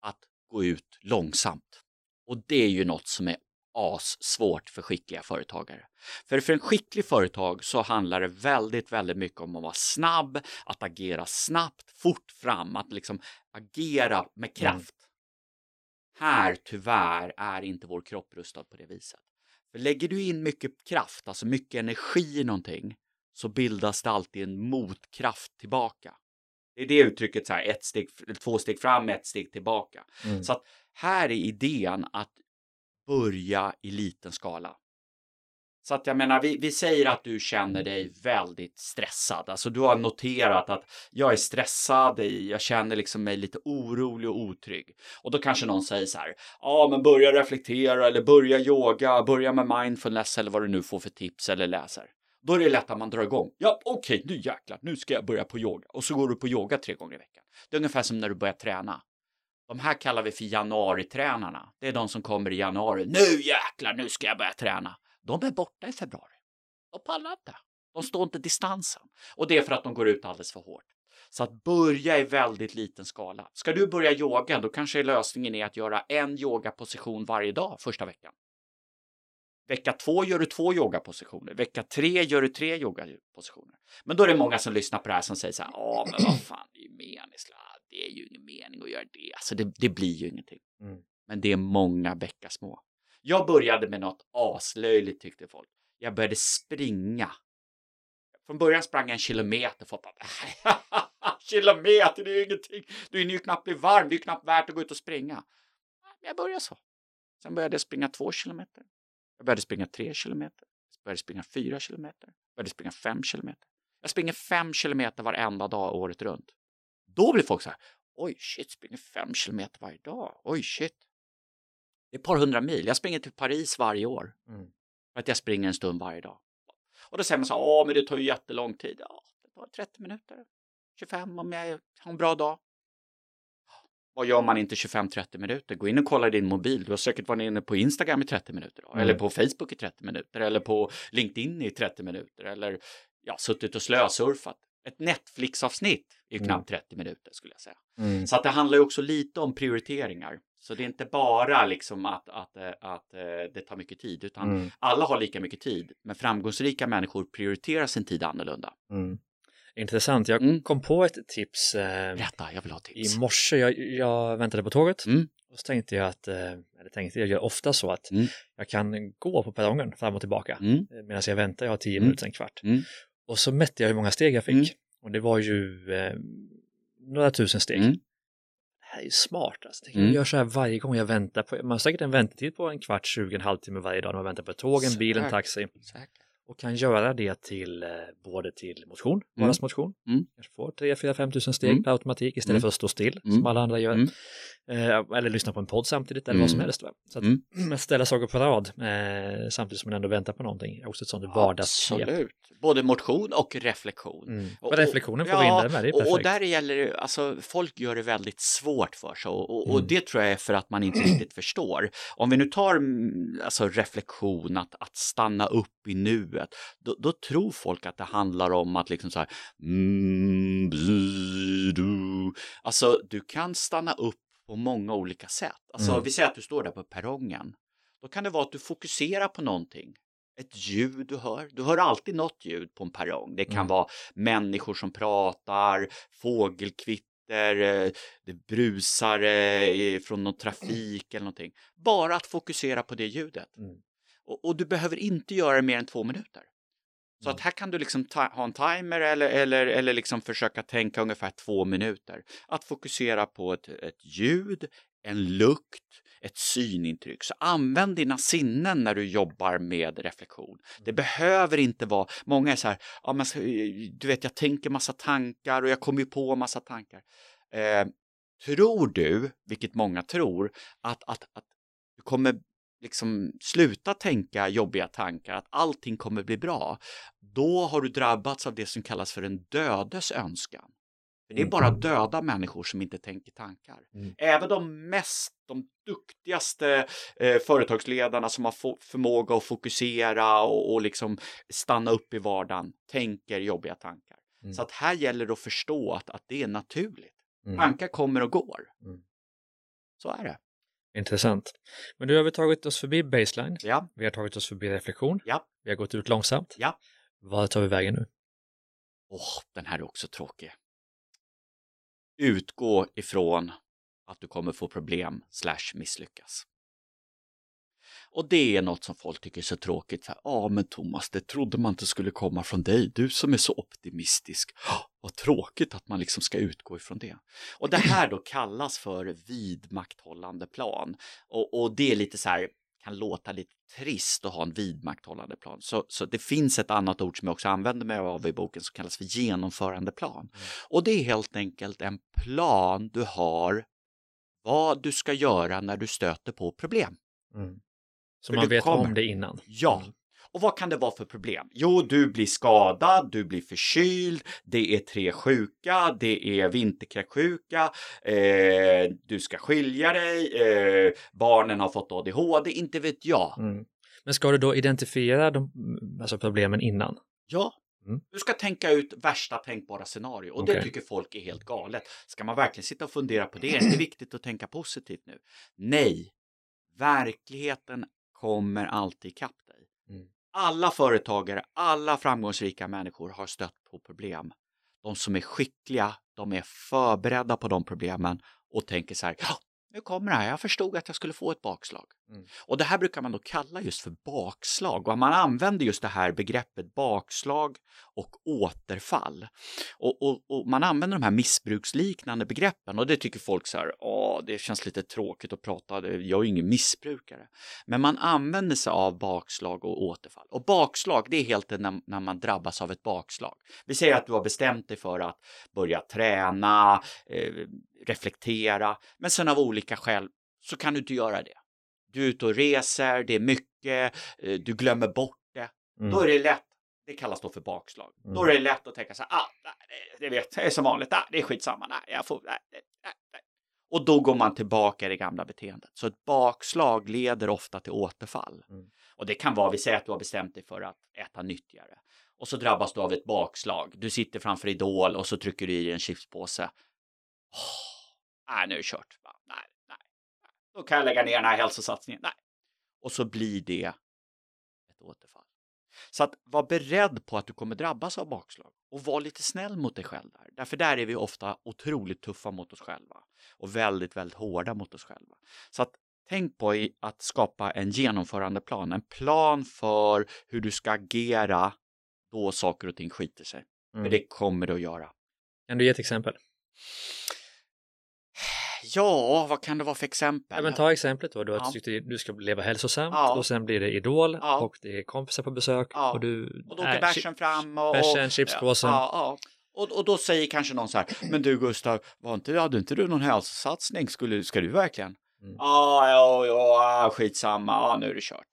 Speaker 3: att gå ut långsamt. Och det är ju något som är assvårt för skickliga företagare. För för en skicklig företag så handlar det väldigt, väldigt mycket om att vara snabb, att agera snabbt, fort fram, att liksom agera med kraft. Här tyvärr är inte vår kropp rustad på det viset. För lägger du in mycket kraft, alltså mycket energi i någonting, så bildas det alltid en motkraft tillbaka. Det är det uttrycket, så här, ett steg, två steg fram, ett steg tillbaka.
Speaker 2: Mm.
Speaker 3: Så att här är idén att börja i liten skala. Så att jag menar, vi, vi säger att du känner dig väldigt stressad. Alltså du har noterat att jag är stressad, jag känner liksom mig lite orolig och otrygg. Och då kanske någon säger så här, ja men börja reflektera eller börja yoga, börja med mindfulness eller vad du nu får för tips eller läser. Då är det lätt att man drar igång. Ja, okej, nu jäklar, nu ska jag börja på yoga. Och så går du på yoga tre gånger i veckan. Det är ungefär som när du börjar träna. De här kallar vi för januaritränarna. Det är de som kommer i januari. Nu jäklar, nu ska jag börja träna. De är borta i februari. De pallar inte. De står inte distansen. Och det är för att de går ut alldeles för hårt. Så att börja i väldigt liten skala. Ska du börja yoga, då kanske lösningen är att göra en yogaposition varje dag första veckan. Vecka två gör du två yogapositioner. Vecka tre gör du tre yogapositioner. Men då är det många som lyssnar på det här som säger så här, ja men vad fan, det är ju meningslöst. Det är ju ingen mening att göra det. Alltså det, det blir ju ingenting.
Speaker 2: Mm.
Speaker 3: Men det är många bäckar små. Jag började med något aslöjligt tyckte folk. Jag började springa. Från början sprang jag en kilometer. Folk bara, kilometer, det är ju ingenting. Du hinner ju knappt bli varm, det är ju knappt värt att gå ut och springa. Men jag började så. Sen började jag springa två kilometer. Jag började springa tre kilometer. Jag började springa fyra kilometer. Jag började springa fem kilometer. Jag springer fem kilometer varenda dag året runt. Då blir folk så här, oj shit, springer fem kilometer varje dag. Oj shit. Det är ett par hundra mil. Jag springer till Paris varje år.
Speaker 2: Mm.
Speaker 3: För att jag springer en stund varje dag. Och då säger man så här, åh men det tar ju jättelång tid. Ja, det tar 30 minuter. 25 om jag har en bra dag. Vad gör man inte 25-30 minuter? Gå in och kolla din mobil. Du har säkert varit inne på Instagram i 30 minuter.
Speaker 2: Mm.
Speaker 3: Eller på Facebook i 30 minuter. Eller på LinkedIn i 30 minuter. Eller ja, suttit och slösurfat. Ett Netflix-avsnitt är ju
Speaker 2: Mm.
Speaker 3: knappt 30 minuter skulle jag säga.
Speaker 2: Mm.
Speaker 3: Så att det handlar ju också lite om prioriteringar. Så det är inte bara liksom att, att, eh, att, eh, det tar mycket tid, utan
Speaker 2: Mm.
Speaker 3: alla har lika mycket tid. Men framgångsrika människor prioriterar sin tid annorlunda.
Speaker 2: Mm. Intressant, jag
Speaker 3: Mm.
Speaker 2: kom på ett tips eh,
Speaker 3: Berätta, jag vill ha tips.
Speaker 2: i morse. Jag, jag väntade på tåget
Speaker 3: Mm.
Speaker 2: och så tänkte jag att, eh, eller tänkte jag gör ofta så att
Speaker 3: Mm.
Speaker 2: jag kan gå på perrongen fram och tillbaka
Speaker 3: Mm.
Speaker 2: medan jag väntar, jag har tio
Speaker 3: Mm.
Speaker 2: minuter, en kvart.
Speaker 3: Mm.
Speaker 2: Och så mätte jag hur många steg jag fick
Speaker 3: Mm.
Speaker 2: och det var ju eh, några tusen steg.
Speaker 3: Mm.
Speaker 2: Det här är ju smart alltså. Jag
Speaker 3: Mm.
Speaker 2: gör så här varje gång jag väntar på, man har säkert en väntetid på en kvart, 20, en halvtimme varje dag när man väntar på tågen, bilen,
Speaker 3: Säkert.
Speaker 2: taxi
Speaker 3: Säkert.
Speaker 2: och kan göra det till eh, både till motion,
Speaker 3: Mm.
Speaker 2: vardagsmotion,
Speaker 3: Mm.
Speaker 2: kanske får 3, 4, 5 tusen steg
Speaker 3: Mm.
Speaker 2: per automatik istället
Speaker 3: Mm.
Speaker 2: för att stå still som alla andra gör.
Speaker 3: Mm.
Speaker 2: Eh, eller lyssna på en podd samtidigt eller
Speaker 3: Mm.
Speaker 2: vad som helst. Va? Så att,
Speaker 3: Mm.
Speaker 2: ställa saker på rad eh, samtidigt som man ändå väntar på någonting också ett sånt vardagsknep.
Speaker 3: Absolut. Både motion och reflektion.
Speaker 2: Mm.
Speaker 3: Och-
Speaker 2: Och reflektionen får vi in där med, det är
Speaker 3: och, och
Speaker 2: perfekt.
Speaker 3: där gäller det, alltså folk gör det väldigt svårt för sig och, och, och
Speaker 2: Mm.
Speaker 3: det tror jag är för att man inte riktigt förstår. Om vi nu tar mm, alltså reflektion, att, att stanna upp i nuet, då, då tror folk att det handlar om att liksom så här, mm, bli, du. Alltså du kan stanna upp på många olika sätt. Alltså
Speaker 2: Mm.
Speaker 3: vi säger att du står där på perrongen. Då kan det vara att du fokuserar på någonting. Ett ljud du hör. Du hör alltid något ljud på en perrong. Det kan
Speaker 2: Mm.
Speaker 3: vara människor som pratar, fågelkvitter, eh, det brusar eh, från någon trafik eller någonting. Bara att fokusera på det ljudet.
Speaker 2: Mm.
Speaker 3: Och, och du behöver inte göra det mer än två minuter. Så
Speaker 2: Mm.
Speaker 3: att här kan du liksom ha en timer eller, eller, eller liksom försöka tänka ungefär två minuter. Att fokusera på ett, ett ljud, en lukt, ett synintryck. Så använd dina sinnen när du jobbar med reflektion. Det behöver inte vara, många är så här, ja, men, du vet jag tänker massa tankar och jag kommer ju på massa tankar. Eh, tror du, vilket många tror, att, att, att du kommer liksom sluta tänka jobbiga tankar, att allting kommer bli bra, då har du drabbats av det som kallas för en dödes önskan. För det är bara
Speaker 2: Mm.
Speaker 3: döda människor som inte tänker tankar.
Speaker 2: Mm.
Speaker 3: Även de mest, de duktigaste eh, företagsledarna som har förmåga att fokusera och, och liksom stanna upp i vardagen tänker jobbiga tankar.
Speaker 2: Mm.
Speaker 3: Så att här gäller det att förstå att, att det är naturligt.
Speaker 2: Mm.
Speaker 3: Tankar kommer och går.
Speaker 2: Mm.
Speaker 3: Så är det.
Speaker 2: Intressant. Men nu har vi tagit oss förbi baseline,
Speaker 3: Ja,
Speaker 2: vi har tagit oss förbi reflektion,
Speaker 3: Ja.
Speaker 2: vi har gått ut långsamt.
Speaker 3: Ja.
Speaker 2: Vad tar vi vägen nu?
Speaker 3: Åh, den här är också tråkig. Utgå ifrån att du kommer få problem slash misslyckas. Och det är något som folk tycker är så tråkigt. Ja, ah, men Thomas, det trodde man inte skulle komma från dig. Du som är så optimistisk. Ah, vad tråkigt att man liksom ska utgå ifrån det. Och det här då kallas för vidmakthållande plan. Och, och det är lite så här, kan låta lite trist att ha en vidmakthållande plan. Så, så det finns ett annat ord som jag också använder mig av i boken som kallas för genomförandeplan. Och det är helt enkelt en plan du har vad du ska göra när du stöter på problem.
Speaker 2: Så
Speaker 3: För
Speaker 2: man vet
Speaker 3: kommer.
Speaker 2: om det innan.
Speaker 3: Ja. Och vad kan det vara för problem? Jo, du blir skadad, du blir förkyld, det är tre sjuka, det är vinterkräksjuka, eh, du ska skilja dig, eh, barnen har fått ADHD, inte vet jag.
Speaker 2: Mm. Men ska du då identifiera de, alltså problemen innan?
Speaker 3: Ja,
Speaker 2: Mm.
Speaker 3: du ska tänka ut värsta tänkbara scenario och det
Speaker 2: Okej.
Speaker 3: tycker folk är helt galet. Ska man verkligen sitta och fundera på det? Är det viktigt att tänka positivt nu? Nej, verkligheten kommer alltid ikapp dig. Alla företagare, alla framgångsrika människor har stött på problem. De som är skickliga, de är förberedda på de problemen och tänker så här, ja, nu kommer det här, jag förstod att jag skulle få ett bakslag.
Speaker 2: Mm.
Speaker 3: Och det här brukar man då kalla just för bakslag och man använder just det här begreppet bakslag och återfall. Och, och, och man använder de här missbruksliknande begreppen och det tycker folk så här, åh, det känns lite tråkigt att prata, jag är ju ingen missbrukare. Men man använder sig av bakslag och återfall. Och bakslag, det är helt när, när man drabbas av ett bakslag. Vi säger att du har bestämt dig för att börja träna, eh, reflektera, men sen av olika skäl så kan du inte göra det. Du är ute och reser, det är mycket, eh, du glömmer bort det.
Speaker 2: Mm.
Speaker 3: Då är det lätt, det kallas då för bakslag.
Speaker 2: Mm.
Speaker 3: Då är det lätt att tänka så här, ah, det, vet, det är som vanligt, ah, det är skitsamma, nej, jag får, nej, nej, nej. Och då går man tillbaka i det gamla beteendet. Så ett bakslag leder ofta till återfall.
Speaker 2: Mm.
Speaker 3: Och det kan vara, vi säger att du har bestämt dig för att äta nyttigare. Och så drabbas du av ett bakslag. Du sitter framför Idol och så trycker du i en chipspåse. Nej, nu är det kört. Nej, nej, nej. Då kan jag lägga ner den här hälsosatsningen. Nej. Och så blir det ett återfall. Så att var beredd på att du kommer drabbas av bakslag och var lite snäll mot dig själv där. Därför där är vi ofta otroligt tuffa mot oss själva och väldigt, väldigt hårda mot oss själva. Så att tänk på att skapa en genomförandeplan, en plan för hur du ska agera då saker och ting skiter sig.
Speaker 2: Mm.
Speaker 3: För det kommer det att göra.
Speaker 2: Kan du ge ett exempel?
Speaker 3: Ja, vad kan det vara för exempel?
Speaker 2: Ja, men ta exemplet då, du,
Speaker 3: Ja.
Speaker 2: tyckt att du ska leva hälsosamt
Speaker 3: Ja.
Speaker 2: och sen blir det Idol
Speaker 3: Ja.
Speaker 2: och det är kompisar på besök och du...
Speaker 3: Och då åker bärsen fram och...
Speaker 2: bärsen,
Speaker 3: och
Speaker 2: chipspåsen.
Speaker 3: Och, och då säger kanske någon så här, men du Gustav, var inte, hade inte du någon hälsosatsning? Skulle, ska du verkligen?
Speaker 2: Mm.
Speaker 3: Ja, ja, ja, skitsamma, ja, nu är det kört.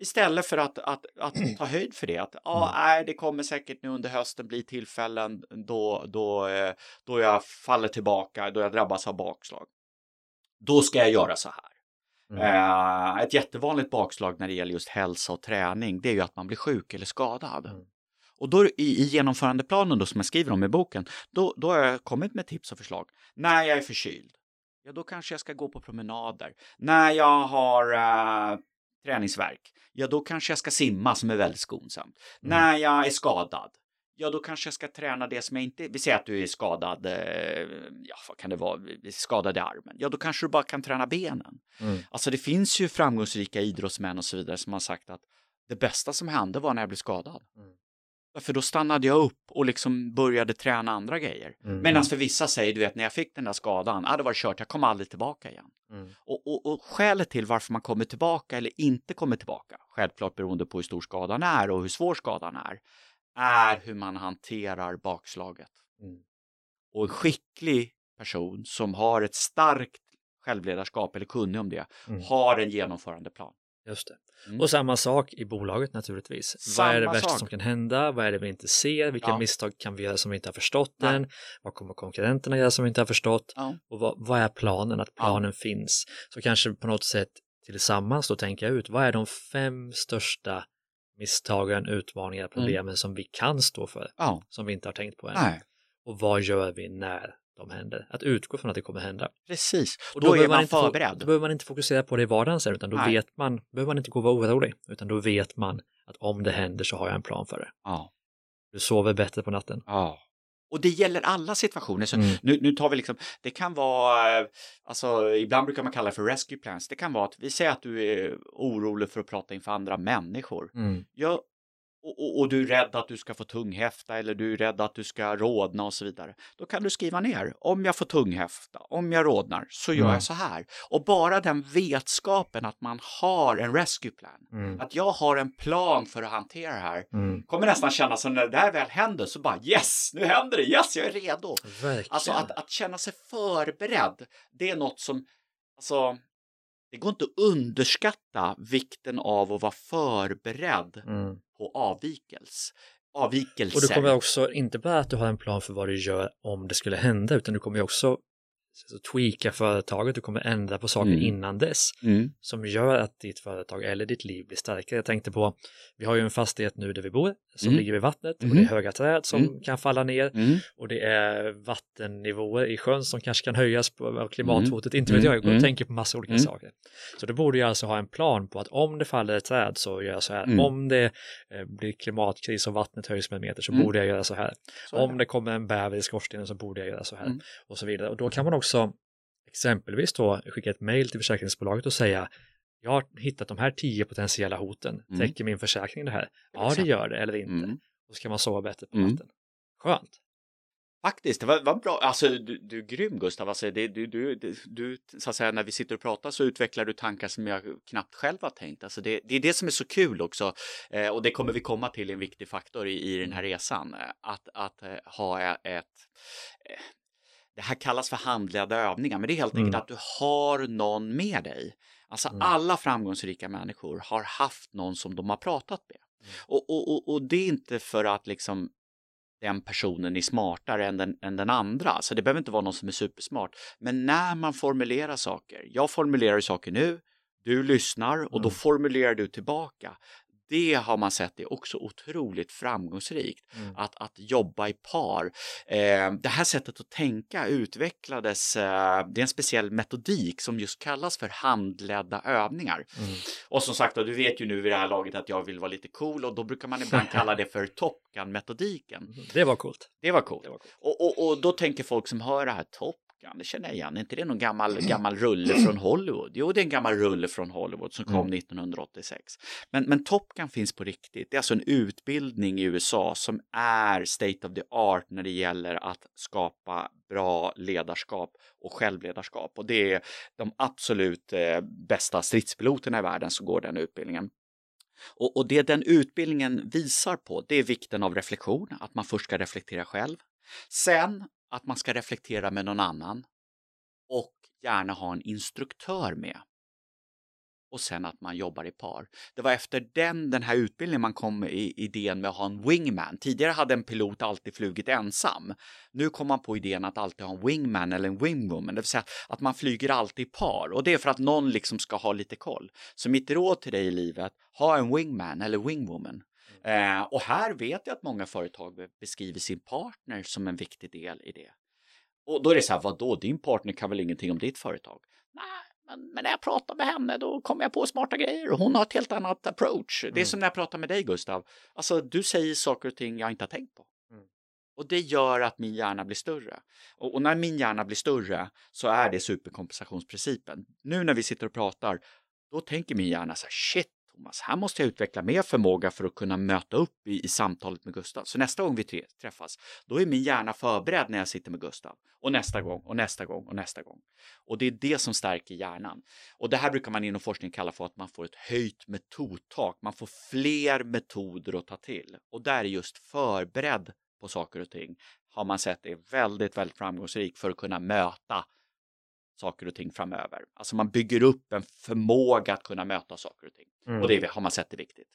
Speaker 3: Istället för att, att, att ta höjd för det, att
Speaker 2: Mm.
Speaker 3: nej, det kommer säkert nu under hösten bli tillfällen då, då, eh, då jag faller tillbaka, då jag drabbas av bakslag. Då ska jag göra så här.
Speaker 2: Mm.
Speaker 3: Eh, ett jättevanligt bakslag när det gäller just hälsa och träning, det är ju att man blir sjuk eller skadad.
Speaker 2: Mm.
Speaker 3: Och då i, i genomförandeplanen då, som jag skriver om i boken, då, då har jag kommit med tips och förslag. När jag är förkyld, ja då kanske jag ska gå på promenader. När jag har uh, träningsverk, ja då kanske jag ska simma som är väldigt skonsamt.
Speaker 2: Mm.
Speaker 3: När jag är skadad, ja då kanske jag ska träna det som jag inte... Vi säger att du är skadad, eh, ja vad kan det vara, skadad i armen. Ja då kanske du bara kan träna benen.
Speaker 2: Mm.
Speaker 3: Alltså det finns ju framgångsrika idrottsmän och så vidare som har sagt att det bästa som hände var när jag blev skadad.
Speaker 2: Mm.
Speaker 3: För då stannade jag upp och liksom började träna andra grejer.
Speaker 2: Mm.
Speaker 3: Medan för vissa säger, du vet, när jag fick den där skadan, ah, det var kört, jag kom aldrig tillbaka igen.
Speaker 2: Mm.
Speaker 3: Och, och, och skälet till varför man kommer tillbaka eller inte kommer tillbaka, självklart beroende på hur stor skadan är och hur svår skadan är, är hur man hanterar bakslaget.
Speaker 2: Mm.
Speaker 3: Och en skicklig person som har ett starkt självledarskap eller kunnig om det,
Speaker 2: Mm.
Speaker 3: har en genomförandeplan.
Speaker 2: Just det.
Speaker 3: Mm.
Speaker 2: Och samma sak i bolaget naturligtvis.
Speaker 3: Samma
Speaker 2: vad är det värsta
Speaker 3: sak.
Speaker 2: som kan hända? Vad är det vi inte ser? Vilka
Speaker 3: Ja.
Speaker 2: misstag kan vi göra som vi inte har förstått
Speaker 3: Nej.
Speaker 2: än? Vad kommer konkurrenterna göra som vi inte har förstått?
Speaker 3: Ja.
Speaker 2: Och vad, vad är planen? Att planen finns. Så kanske på något sätt tillsammans då tänka ut vad är de fem största misstagen, utmaningar, problemen som vi kan stå för,
Speaker 3: Ja,
Speaker 2: som vi inte har tänkt på än.
Speaker 3: nej,
Speaker 2: Och vad gör vi när de händer? Att utgå från att det kommer hända.
Speaker 3: precis.
Speaker 2: Och
Speaker 3: då, är
Speaker 2: behöver
Speaker 3: man
Speaker 2: inte fo-
Speaker 3: förberedd.
Speaker 2: Då behöver man inte fokusera på det i vardagen sen, utan då
Speaker 3: Nej.
Speaker 2: vet man, behöver man inte gå och vara orolig, utan då vet man att om det händer så har jag en plan för det.
Speaker 3: Ja,
Speaker 2: Du sover bättre på natten.
Speaker 3: ja. Och det gäller alla situationer. Så
Speaker 2: Mm.
Speaker 3: nu, nu tar vi liksom, det kan vara, eh, alltså ibland brukar man kalla det för rescue plans. Det kan vara att vi säger att du är orolig för att prata inför andra människor.
Speaker 2: Mm.
Speaker 3: Ja, och, och, du är rädd att du ska få tunghäfta eller du är rädd att du ska rodna och så vidare. Då kan du skriva ner, om jag får tunghäfta, om jag rodnar, så gör
Speaker 2: Mm.
Speaker 3: jag så här. Och bara den vetskapen att man har en rescue plan,
Speaker 2: Mm.
Speaker 3: att jag har en plan för att hantera det här,
Speaker 2: Mm.
Speaker 3: kommer nästan kännas som när det där väl händer så bara yes, nu händer det, yes, jag är redo.
Speaker 2: Verkligen.
Speaker 3: Alltså att, att känna sig förberedd, det är något som, alltså, det går inte att underskatta vikten av att vara förberedd
Speaker 2: Mm.
Speaker 3: på avvikelse. Avvikelser.
Speaker 2: Och du kommer också, inte bara att du har en plan för vad du gör om det skulle hända, utan du kommer också så tweaka företaget, du kommer ändra på saker
Speaker 3: Mm.
Speaker 2: innan dess
Speaker 3: Mm.
Speaker 2: som gör att ditt företag eller ditt liv blir starkare. Jag tänkte på, vi har ju en fastighet nu där vi bor som
Speaker 3: Mm.
Speaker 2: ligger vid vattnet och
Speaker 3: Mhm.
Speaker 2: det är höga träd som
Speaker 3: Mm.
Speaker 2: kan falla ner
Speaker 3: Mm.
Speaker 2: och det är vattennivåer i sjön som kanske kan höjas på, av klimathotet. Inte vet
Speaker 3: Mm.
Speaker 2: jag, jag går och
Speaker 3: Mm.
Speaker 2: tänker på massa olika
Speaker 3: Mm.
Speaker 2: saker. Så då borde jag alltså ha en plan på att om det faller ett träd så gör jag så här.
Speaker 3: Mm.
Speaker 2: Om det eh, blir klimatkris och vattnet höjs med en meter så
Speaker 3: Mm.
Speaker 2: borde jag göra så här.
Speaker 3: Så
Speaker 2: om
Speaker 3: det.
Speaker 2: kommer en bäver i skorstenen så borde jag göra så här.
Speaker 3: Mm.
Speaker 2: Och så vidare. Och då kan man också exempelvis då skicka ett mejl till försäkringsbolaget och säga jag har hittat de här tio potentiella hoten.
Speaker 3: Mm.
Speaker 2: Täcker min försäkring det här? Ja, det gör det eller inte.
Speaker 3: Mm.
Speaker 2: Då ska man sova bättre på
Speaker 3: Mm.
Speaker 2: natten. Skönt.
Speaker 3: Faktiskt, det var, var bra. Alltså, du, du är grym Gustav. Alltså, det, du, du, du, så att säga, när vi sitter och pratar så utvecklar du tankar som jag knappt själv har tänkt. Alltså, det, det är det som är så kul också. Eh, och det kommer vi komma till en viktig faktor i, i den här resan. Eh, Att, att eh, ha ett... Eh, det här kallas för handledda övningar, men det är helt enkelt
Speaker 2: Mm.
Speaker 3: att du har någon med dig. Alltså
Speaker 2: Mm.
Speaker 3: alla framgångsrika människor har haft någon som de har pratat med.
Speaker 2: Mm.
Speaker 3: Och, och, och, och det är inte för att liksom den personen är smartare än den, än den andra. Så det behöver inte vara någon som är supersmart. Men när man formulerar saker, jag formulerar saker nu, du lyssnar och då
Speaker 2: Mm.
Speaker 3: formulerar du tillbaka. Det har man sett är också otroligt framgångsrikt,
Speaker 2: Mm.
Speaker 3: att, att jobba i par. Eh, det här sättet att tänka utvecklades, eh, det är en speciell metodik som just kallas för handledda övningar.
Speaker 2: Mm.
Speaker 3: Och som sagt, då, du vet ju nu vid det här laget att jag vill vara lite cool och då brukar man ibland kalla det för Top Gun-metodiken.
Speaker 2: Det var coolt.
Speaker 3: Det var coolt.
Speaker 2: Det var coolt.
Speaker 3: Och, och, och då tänker folk som hör det här Top Gun, det känner jag igen, är inte det någon gammal, gammal rulle från Hollywood? Jo, det är en gammal rulle från Hollywood som kom
Speaker 2: Mm.
Speaker 3: 1986. Men, men Top Gun finns på riktigt. Det är alltså en utbildning i USA som är state of the art när det gäller att skapa bra ledarskap och självledarskap. Och det är de absolut eh, bästa stridspiloterna i världen som går den utbildningen. Och, och det den utbildningen visar på, det är vikten av reflektion, att man först ska reflektera själv. Sen att man ska reflektera med någon annan och gärna ha en instruktör med. Och sen att man jobbar i par. Det var efter den, den här utbildningen man kom i idén med att ha en wingman. Tidigare hade en pilot alltid flugit ensam. Nu kom man på idén att alltid ha en wingman eller en wingwoman, det vill säga att man flyger alltid i par. Och det är för att någon liksom ska ha lite koll. Så mitt råd till dig i livet, ha en wingman eller wingwoman. Eh, och här vet jag att många företag be- beskriver sin partner som en viktig del i det. Och då är det så här, vadå, din partner kan väl ingenting om ditt företag? Nej, men, men när jag pratar med henne då kommer jag på smarta grejer och hon har ett helt annat approach. Det är
Speaker 2: Mm.
Speaker 3: som när jag pratar med dig Gustav. Alltså, du säger saker och ting jag inte har tänkt på.
Speaker 2: Mm.
Speaker 3: Och det gör att min hjärna blir större. Och, och när min hjärna blir större så är det superkompensationsprincipen. Nu när vi sitter och pratar, då tänker min hjärna så här, shit Thomas, här måste jag utveckla mer förmåga för att kunna möta upp i, i samtalet med Gustav. Så nästa gång vi tre, träffas, då är min hjärna förberedd när jag sitter med Gustav. Och nästa gång, och nästa gång, och nästa gång. Och det är det som stärker hjärnan. Och det här brukar man inom forskning kalla för att man får ett höjt metodtak. Man får fler metoder att ta till. Och där är just förberedd på saker och ting har man sett är väldigt, väldigt framgångsrik för att kunna möta saker och ting framöver. Alltså man bygger upp en förmåga att kunna möta saker och ting.
Speaker 2: Mm.
Speaker 3: Och det har man sett är viktigt.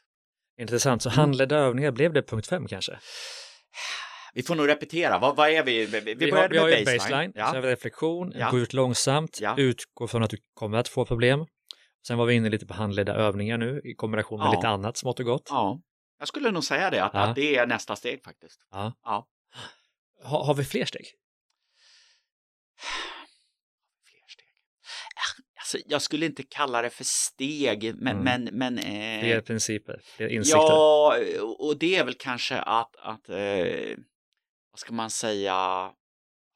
Speaker 2: Intressant, så
Speaker 3: Mm.
Speaker 2: handledda övningar, blev det punkt fem kanske?
Speaker 3: Vi får nog repetera, vad, vad är vi? Vi, vi
Speaker 2: Vi, har,
Speaker 3: började
Speaker 2: vi
Speaker 3: med baseline.
Speaker 2: baseline,
Speaker 3: Ja.
Speaker 2: sen har vi reflektion,
Speaker 3: Ja.
Speaker 2: gå ut långsamt,
Speaker 3: Ja.
Speaker 2: utgå från att du kommer att få problem. Sen var vi inne lite på handledda övningar nu i kombination med
Speaker 3: Ja.
Speaker 2: lite annat smått och gott.
Speaker 3: ja, jag skulle nog säga det, att, att det är nästa steg faktiskt.
Speaker 2: Ja.
Speaker 3: Ja.
Speaker 2: Ha, har vi fler steg?
Speaker 3: Alltså, jag skulle inte kalla det för steg, men...
Speaker 2: Mm.
Speaker 3: men, men eh,
Speaker 2: Fler principer, fler insikter?
Speaker 3: Ja, och det är väl kanske att, att eh, vad ska man säga,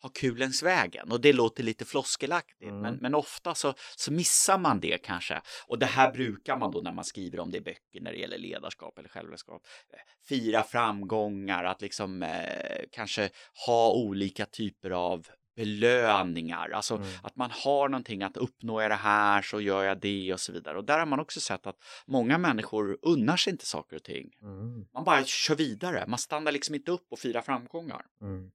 Speaker 3: ha kul längs vägen. Och det låter lite floskelaktigt,
Speaker 2: Mm.
Speaker 3: men, men ofta så, så missar man det kanske. Och det här brukar man då när man skriver om det i böcker när det gäller ledarskap eller självledarskap. Eh, Fira framgångar, att liksom eh, kanske ha olika typer av belöningar, alltså
Speaker 2: Mm.
Speaker 3: att man har någonting att uppnå jag det här så gör jag det och så vidare. Och där har man också sett att många människor unnar sig inte saker och ting.
Speaker 2: Mm.
Speaker 3: Man bara kör vidare, man stannar liksom inte upp och firar framgångar.
Speaker 2: Mm.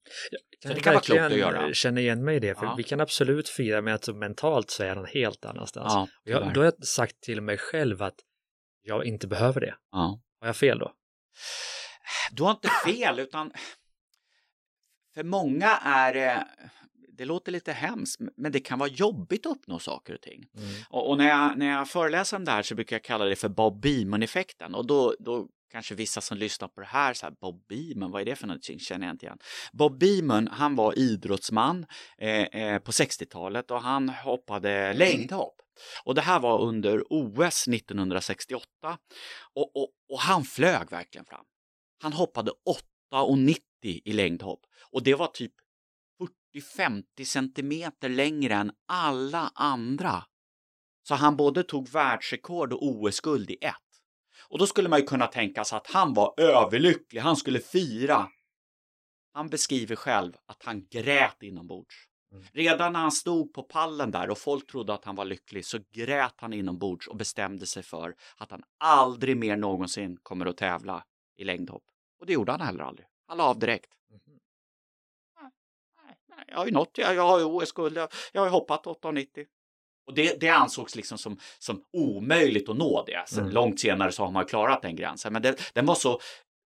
Speaker 2: Jag
Speaker 3: Så det kan vara klokt att göra.
Speaker 2: känna igen mig i det, för
Speaker 3: Ja.
Speaker 2: vi kan absolut fira med att mentalt så är någon helt annanstans.
Speaker 3: Ja,
Speaker 2: jag, då har jag sagt till mig själv att jag inte behöver det.
Speaker 3: ja.
Speaker 2: Har jag fel då?
Speaker 3: Du har inte fel, utan för många är det, det låter lite hemskt, men det kan vara jobbigt att uppnå saker och ting.
Speaker 2: Mm.
Speaker 3: Och, och när, jag, när jag föreläser om det här så brukar jag kalla det för Bob Beamon-effekten. Och då, då kanske vissa som lyssnar på det här, så här Bob Beamon, vad är det för någonting? Känner jag inte igen. Bob Beamon, han var idrottsman eh, eh, på 60-talet och han hoppade längdhopp. Och det här var under OS 1968. Och, och, och han flög verkligen fram. Han hoppade 8,90 i längdhopp. Och det var typ 40-50 centimeter längre än alla andra. Så han både tog världsrekord och OS-guld i ett. Och då skulle man ju kunna tänka sig att han var överlycklig, han skulle fira. Han beskriver själv att han grät inombords.
Speaker 2: Mm.
Speaker 3: Redan när han stod på pallen där och folk trodde att han var lycklig så grät han inombords och bestämde sig för att han aldrig mer någonsin kommer att tävla i längdhopp. Och det gjorde han heller aldrig. Han la av direkt. Jag har ju nått, jag, jag har ju OS-guld, jag, jag har ju hoppat 8,90. Och det, det ansågs liksom som, som omöjligt att nå det. Sen
Speaker 2: Mm.
Speaker 3: Långt senare så har man klarat den gränsen. Men det, den var så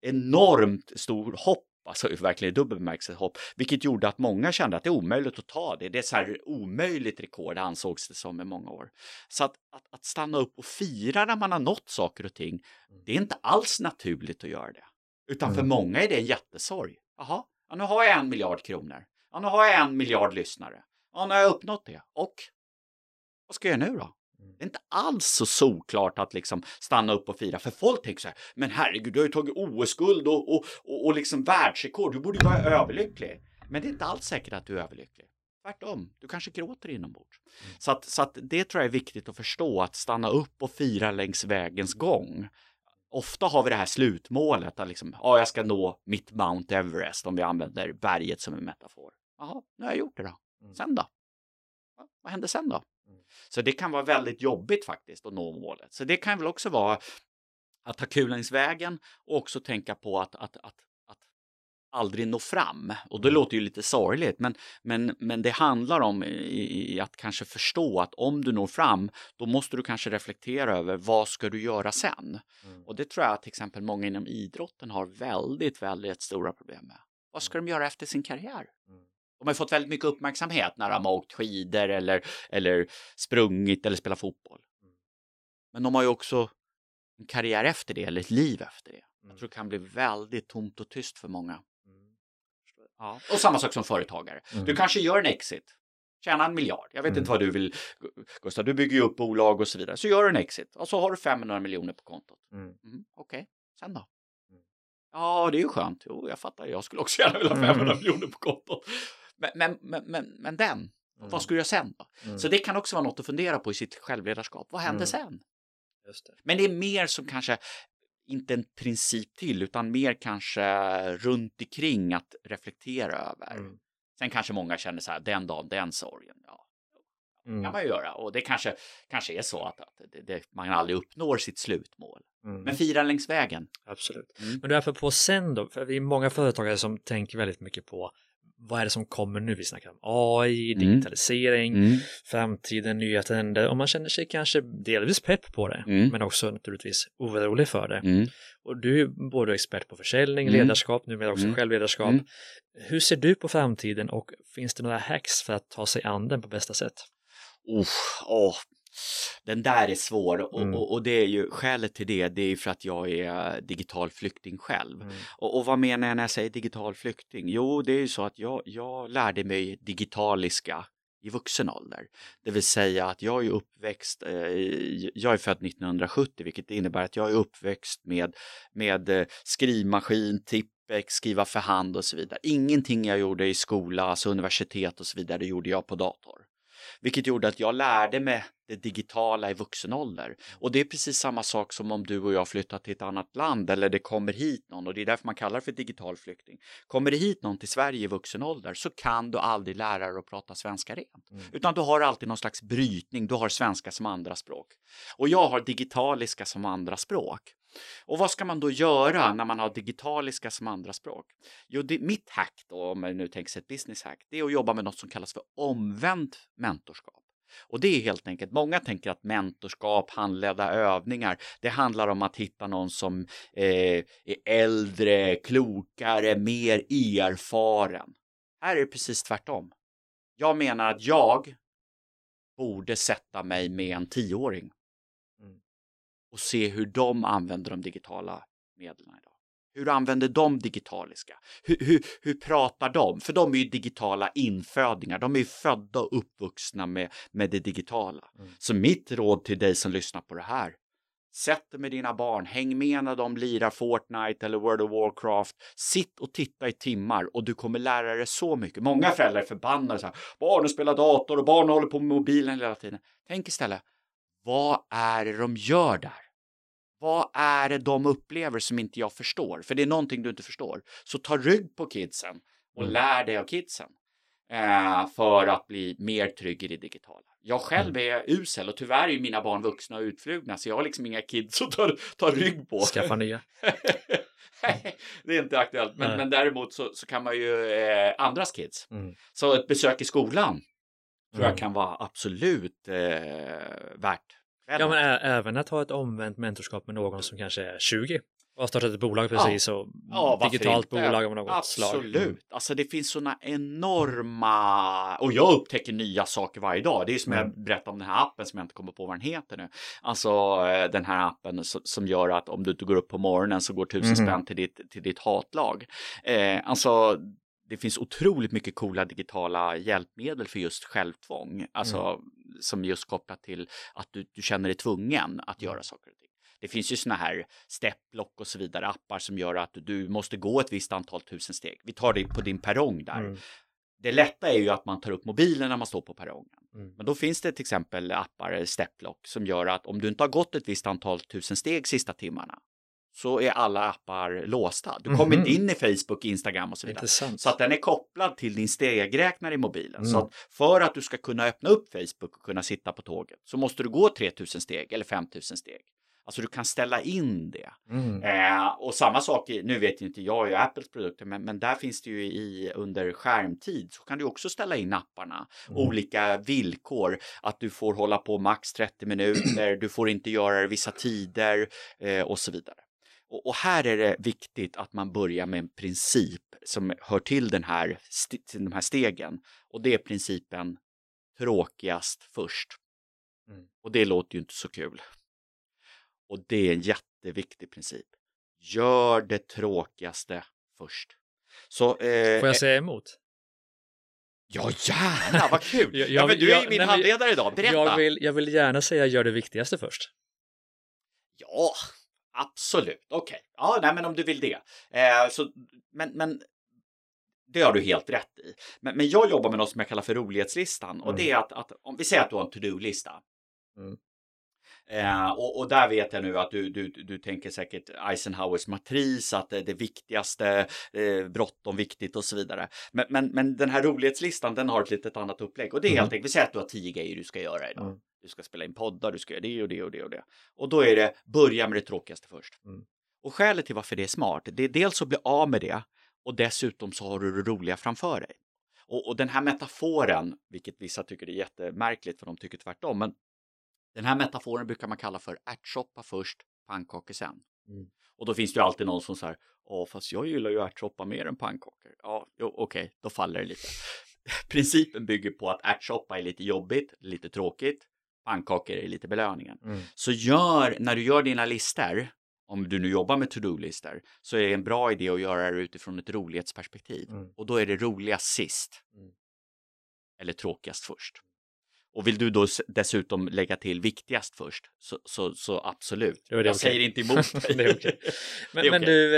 Speaker 3: enormt stor hopp, alltså verkligen i dubbel bemärkelse hopp, vilket gjorde att många kände att det är omöjligt att ta det. Det är så här omöjligt rekord ansågs det som i många år. Så att, att, att stanna upp och fira när man har nått saker och ting, det är inte alls naturligt att göra det. Utan för
Speaker 2: Mm.
Speaker 3: många är det en jättesorg. Jaha, ja, nu har jag en miljard kronor. Ja, nu har jag en miljard lyssnare. Ja, nu har jag uppnått det. Och vad ska jag göra nu då?
Speaker 2: Mm.
Speaker 3: Det är inte alls så solklart att liksom stanna upp och fira. För folk tänker så här, men herregud, du har ju tagit OS-guld och, och, och, och liksom världsrekord. Du borde ju vara överlycklig. Men det är inte alls säkert att du är överlycklig. Tvärtom, du kanske gråter inombords.
Speaker 2: Mm.
Speaker 3: Så, att, så att det tror jag är viktigt att förstå, att stanna upp och fira längs vägens gång. Ofta har vi det här slutmålet, att liksom, ja, jag ska nå mitt Mount Everest, om vi använder berget som en metafor. Jaha, nu har jag gjort det då.
Speaker 2: Mm.
Speaker 3: Sen då? Ja, vad händer sen då?
Speaker 2: Mm.
Speaker 3: Så det kan vara väldigt jobbigt faktiskt att nå målet. Så det kan väl också vara att ta kul längs vägen och också tänka på att, att, att, att aldrig nå fram. Och det låter ju lite sorgligt, men, men, men det handlar om i, i att kanske förstå att om du når fram, då måste du kanske reflektera över vad ska du göra sen?
Speaker 2: Mm.
Speaker 3: Och det tror jag till exempel många inom idrotten har väldigt, väldigt stora problem med. Vad ska de göra efter sin karriär?
Speaker 2: Mm.
Speaker 3: De har fått väldigt mycket uppmärksamhet när de har åkt skidor eller, eller sprungit eller spelat fotboll.
Speaker 2: Mm.
Speaker 3: Men de har ju också en karriär efter det, eller ett liv efter det. Jag
Speaker 2: Mm.
Speaker 3: tror det kan bli väldigt tomt och tyst för många.
Speaker 2: Mm.
Speaker 3: Ja. Och samma sak som företagare.
Speaker 2: Mm.
Speaker 3: Du kanske gör en exit, tjäna en miljard. Jag vet
Speaker 2: Mm.
Speaker 3: inte vad du vill, Gustav. Du bygger ju upp bolag och så vidare. Så gör du en exit och så har du 500 miljoner på kontot.
Speaker 2: Mm.
Speaker 3: Okej, sen då? Ja, det är ju skönt. Jo, jag fattar. Jag skulle också gärna vilja ha 500
Speaker 2: Mm.
Speaker 3: miljoner på kontot. Men, men, men, men, den,
Speaker 2: Mm.
Speaker 3: vad ska du göra sen då?
Speaker 2: Mm.
Speaker 3: Så det kan också vara något att fundera på i sitt självledarskap. Vad händer
Speaker 2: Mm.
Speaker 3: sen?
Speaker 2: Det.
Speaker 3: Men det är mer som kanske inte en princip till, utan mer kanske runt omkring att reflektera över.
Speaker 2: Mm.
Speaker 3: Sen kanske många känner så här, den dagen, den sorgen. Ja, det
Speaker 2: Mm.
Speaker 3: kan man ju göra. Och det kanske, kanske är så att, att det, det, man aldrig uppnår sitt slutmål.
Speaker 2: Mm.
Speaker 3: Men fira längs vägen.
Speaker 2: Absolut. Men därför på sen då, för vi är många företagare som tänker väldigt mycket på vad är det som kommer nu? Vi snackar om AI, mm. digitalisering, mm. framtiden, nya trender och man känner sig kanske delvis pepp på det, mm. men också naturligtvis orolig för det. Mm. Och du är både expert på försäljning, mm. ledarskap, numera också mm. självledarskap. Mm. Hur ser du på framtiden och finns det några hacks för att ta sig an den på bästa sätt?
Speaker 3: Oh, oh, den där är svår och, mm. och, och, det är ju skälet till det, det är för att jag är digital flykting själv. Mm. Och, och, vad menar jag när jag säger digital flykting? Jo, det är ju så att jag, jag lärde mig digitaliska i vuxen ålder. Det vill säga att jag är uppväxt, eh, jag är född 1970 vilket innebär att jag är uppväxt med, med eh, skrivmaskin, tippex, skriva för hand och så vidare. Ingenting jag gjorde i skola, alltså universitet och så vidare, gjorde jag på dator. Vilket gjorde att jag lärde mig det digitala i vuxen ålder. Och det är precis samma sak som om du och jag flyttar till ett annat land eller det kommer hit någon och det är därför man kallar det för digital flykting. Kommer det hit någon till Sverige i vuxen ålder så kan du aldrig lära dig att prata svenska rent. Mm. Utan du har alltid någon slags brytning, du har svenska som andra språk. Och jag har digitaliska som andra språk. Och vad ska man då göra när man har digitaliska som andra språk? Jo, det, mitt hack då, om man nu tänker sig ett business hack, det är att jobba med något som kallas för omvänt mentorskap. Och det är helt enkelt, många tänker att mentorskap, handledda övningar, det handlar om att hitta någon som eh, är äldre, klokare, mer erfaren. Här är det precis tvärtom. Jag menar att jag borde sätta mig med en tioåring och se hur de använder de digitala medlen idag. Hur använder de digitaliska? Hur, hur, hur pratar de? För de är ju digitala infödingar. De är ju födda och uppvuxna med, med det digitala. Mm. Så mitt råd till dig som lyssnar på det här. Sätt dig med dina barn, häng med när de lirar Fortnite eller World of Warcraft. Sitt och titta i timmar och du kommer lära dig så mycket. Många föräldrar är förbannade så här. Barnen spelar dator och barnen håller på med mobilen hela tiden. Tänk istället, vad är det de gör där? Vad är det de upplever som inte jag förstår? För det är någonting du inte förstår. Så ta rygg på kidsen och mm. lär dig av kidsen eh, för att bli mer trygg i det digitala. Jag själv mm. är usel och tyvärr är mina barn vuxna och utflugna så jag har liksom inga kids att ta, ta rygg på.
Speaker 2: Skaffa nya.
Speaker 3: det är inte aktuellt, men, men däremot så, så, kan man ju eh, andras kids. Mm. Så ett besök i skolan tror jag mm. kan vara absolut eh, värt
Speaker 2: Ja, men även att ha ett omvänt mentorskap med någon som kanske är 20 och har startat ett bolag precis ja. och ja, digitalt inte? bolag av något
Speaker 3: Absolut.
Speaker 2: slag.
Speaker 3: Absolut, mm. alltså det finns sådana enorma och jag upptäcker nya saker varje dag. Det är som mm. jag berättade om den här appen som jag inte kommer på vad den heter nu. Alltså eh, den här appen som gör att om du inte går upp på morgonen så går tusen mm. spänn till ditt, till ditt hatlag. Eh, alltså det finns otroligt mycket coola digitala hjälpmedel för just självtvång, alltså mm. som just kopplat till att du, du känner dig tvungen att göra saker och ting. Det finns ju såna här stepplock och så vidare appar som gör att du måste gå ett visst antal tusen steg. Vi tar det på din perrong där. Mm. Det lätta är ju att man tar upp mobilen när man står på perrongen. Mm. Men då finns det till exempel appar, stepplock, som gör att om du inte har gått ett visst antal tusen steg sista timmarna så är alla appar låsta. Du kommer inte mm. in i Facebook, Instagram och så vidare. Intressant. Så att den är kopplad till din stegräknare i mobilen. Mm. Så att för att du ska kunna öppna upp Facebook och kunna sitta på tåget så måste du gå 3000 steg eller 5000 steg. Alltså du kan ställa in det. Mm. Eh, och samma sak, i, nu vet inte jag ju Apples produkter, men, men där finns det ju i under skärmtid så kan du också ställa in apparna. Mm. Olika villkor, att du får hålla på max 30 minuter, du får inte göra det vissa tider eh, och så vidare. Och, och, här är det viktigt att man börjar med en princip som hör till den här, till de här stegen. Och det är principen tråkigast först. Mm. Och det låter ju inte så kul. Och det är en jätteviktig princip. Gör det tråkigaste först.
Speaker 2: Så, eh, Får jag säga emot?
Speaker 3: Ja, gärna, vad kul! jag, jag, ja, men du är ju min nej, handledare idag, berätta!
Speaker 2: Jag vill, jag vill gärna säga gör det viktigaste först.
Speaker 3: Ja, Absolut, okej. Okay. Ja, nej, men om du vill det. Eh, så, men, men det har du helt rätt i. Men, men jag jobbar med något som jag kallar för rolighetslistan och mm. det är att, att om vi säger att du har en to-do-lista. Mm. Eh, och, och, där vet jag nu att du, du, du tänker säkert Eisenhowers matris, att det, det viktigaste, eh, bråttom, viktigt och så vidare. Men, men, men den här rolighetslistan, den har ett litet annat upplägg och det är mm. helt enkelt, vi säger att du har tio grejer du ska göra idag. Du ska spela in poddar, du ska göra det och det och det och det. Och då är det börja med det tråkigaste först. Mm. Och skälet till varför det är smart, det är dels att bli av med det och dessutom så har du det roliga framför dig. Och, och den här metaforen, vilket vissa tycker är jättemärkligt för de tycker tvärtom, men den här metaforen brukar man kalla för ärtsoppa först, pannkakor sen.
Speaker 2: Mm.
Speaker 3: Och då finns det ju alltid någon som säger, ja fast jag gillar ju ärtsoppa mer än pannkakor. Ja, okej, okay, då faller det lite. Principen bygger på att ärtsoppa är lite jobbigt, lite tråkigt, pannkakor är lite belöningen.
Speaker 2: Mm.
Speaker 3: Så gör, när du gör dina listor, om du nu jobbar med to-do-listor, så är det en bra idé att göra det utifrån ett rolighetsperspektiv.
Speaker 2: Mm.
Speaker 3: Och då är det roligast sist.
Speaker 2: Mm.
Speaker 3: Eller tråkigast först. Och vill du då dessutom lägga till viktigast först, så, så, så absolut. Jag
Speaker 2: okej.
Speaker 3: säger inte emot dig.
Speaker 2: Det är okej. Men,
Speaker 3: Det är
Speaker 2: men
Speaker 3: okej.
Speaker 2: du,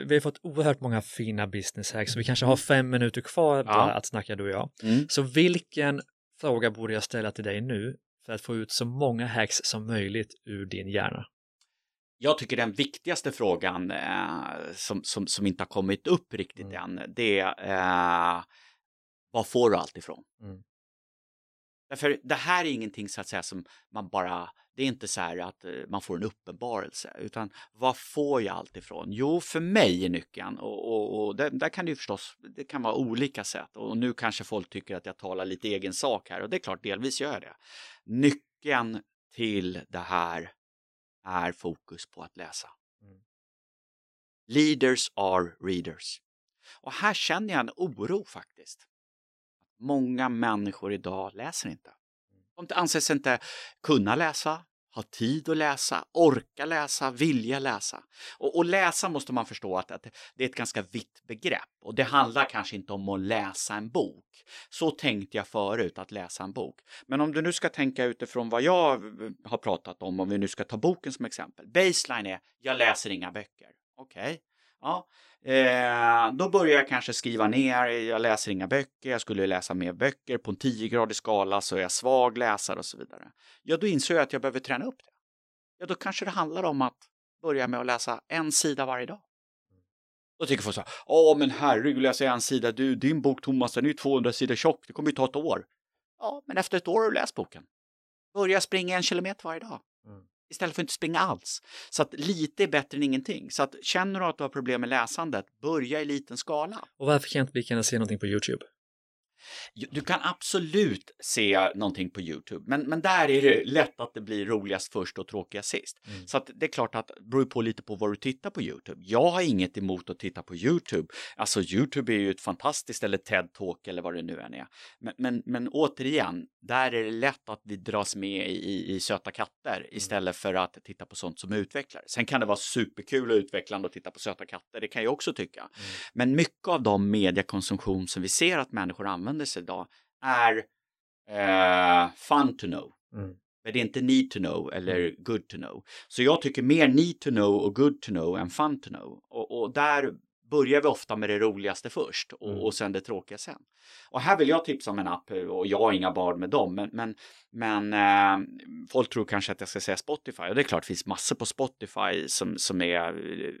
Speaker 2: eh, vi har fått oerhört många fina business hacks, så vi kanske har fem minuter kvar
Speaker 3: Ja.
Speaker 2: att snacka du och jag.
Speaker 3: Mm.
Speaker 2: Så vilken fråga borde jag ställa till dig nu för att få ut så många hacks som möjligt ur din hjärna?
Speaker 3: Jag tycker den viktigaste frågan eh, som, som, som inte har kommit upp riktigt
Speaker 2: Mm.
Speaker 3: än, det är eh, var får du allt ifrån?
Speaker 2: Mm.
Speaker 3: Därför det här är ingenting så att säga som man bara, det är inte så här att eh, man får en uppenbarelse, utan var får jag allt ifrån? Jo, för mig är nyckeln och, och, och där, där kan det ju förstås, det kan vara olika sätt och nu kanske folk tycker att jag talar lite egen sak här och det är klart, delvis gör jag det. Nyckeln till det här är fokus på att läsa.
Speaker 2: Mm.
Speaker 3: Leaders are readers. Och här känner jag en oro faktiskt. Många människor idag läser inte. De anses inte kunna läsa, ha tid att läsa, orka läsa, vilja läsa. Och, och läsa måste man förstå att, att det är ett ganska vitt begrepp och det handlar kanske inte om att läsa en bok. Så tänkte jag förut, att läsa en bok. Men om du nu ska tänka utifrån vad jag har pratat om, om vi nu ska ta boken som exempel. Baseline är, jag läser inga böcker. Okej, ja. Eh, då börjar jag kanske skriva ner, jag läser inga böcker, jag skulle läsa mer böcker, på en 10-gradig skala så är jag svag läsare och så vidare. Ja, då inser jag att jag behöver träna upp det. Ja, då kanske det handlar om att börja med att läsa en sida varje dag. Då tycker folk så här, ja men herregud, läsa en sida, du, din bok Thomas, den är ju 200 sidor tjock, det kommer ju ta ett år. Ja, men efter ett år har du läst boken. Börja springa en kilometer varje dag. Istället för att inte springa alls. Så att lite är bättre än ingenting. Så att känner du att du har problem med läsandet, börja i liten skala.
Speaker 2: Och varför kan inte vi kunna se någonting på YouTube?
Speaker 3: Du kan absolut se någonting på Youtube, men, men där är det lätt att det blir roligast först och tråkigast sist.
Speaker 2: Mm.
Speaker 3: Så det är klart att det beror på lite på vad du tittar på Youtube. Jag har inget emot att titta på Youtube. Alltså Youtube är ju ett fantastiskt, eller TED-talk eller vad det nu än är. Men, men, men återigen, där är det lätt att vi dras med i, i, i söta katter istället för att titta på sånt som utvecklar. Sen kan det vara superkul och utvecklande att titta på söta katter, det kan jag också tycka. Men mycket av de mediekonsumtion som vi ser att människor använder sig idag är eh, fun to know.
Speaker 2: Mm.
Speaker 3: Men det är inte need to know eller good to know. Så jag tycker mer need to know och good to know än fun to know. Och, och där börjar vi ofta med det roligaste först och,
Speaker 2: Mm.
Speaker 3: och sen det tråkiga sen. Och här vill jag tipsa om en app och jag har inga barn med dem. Men, men, men eh, folk tror kanske att jag ska säga Spotify och det är klart det finns massor på Spotify som, som är eh,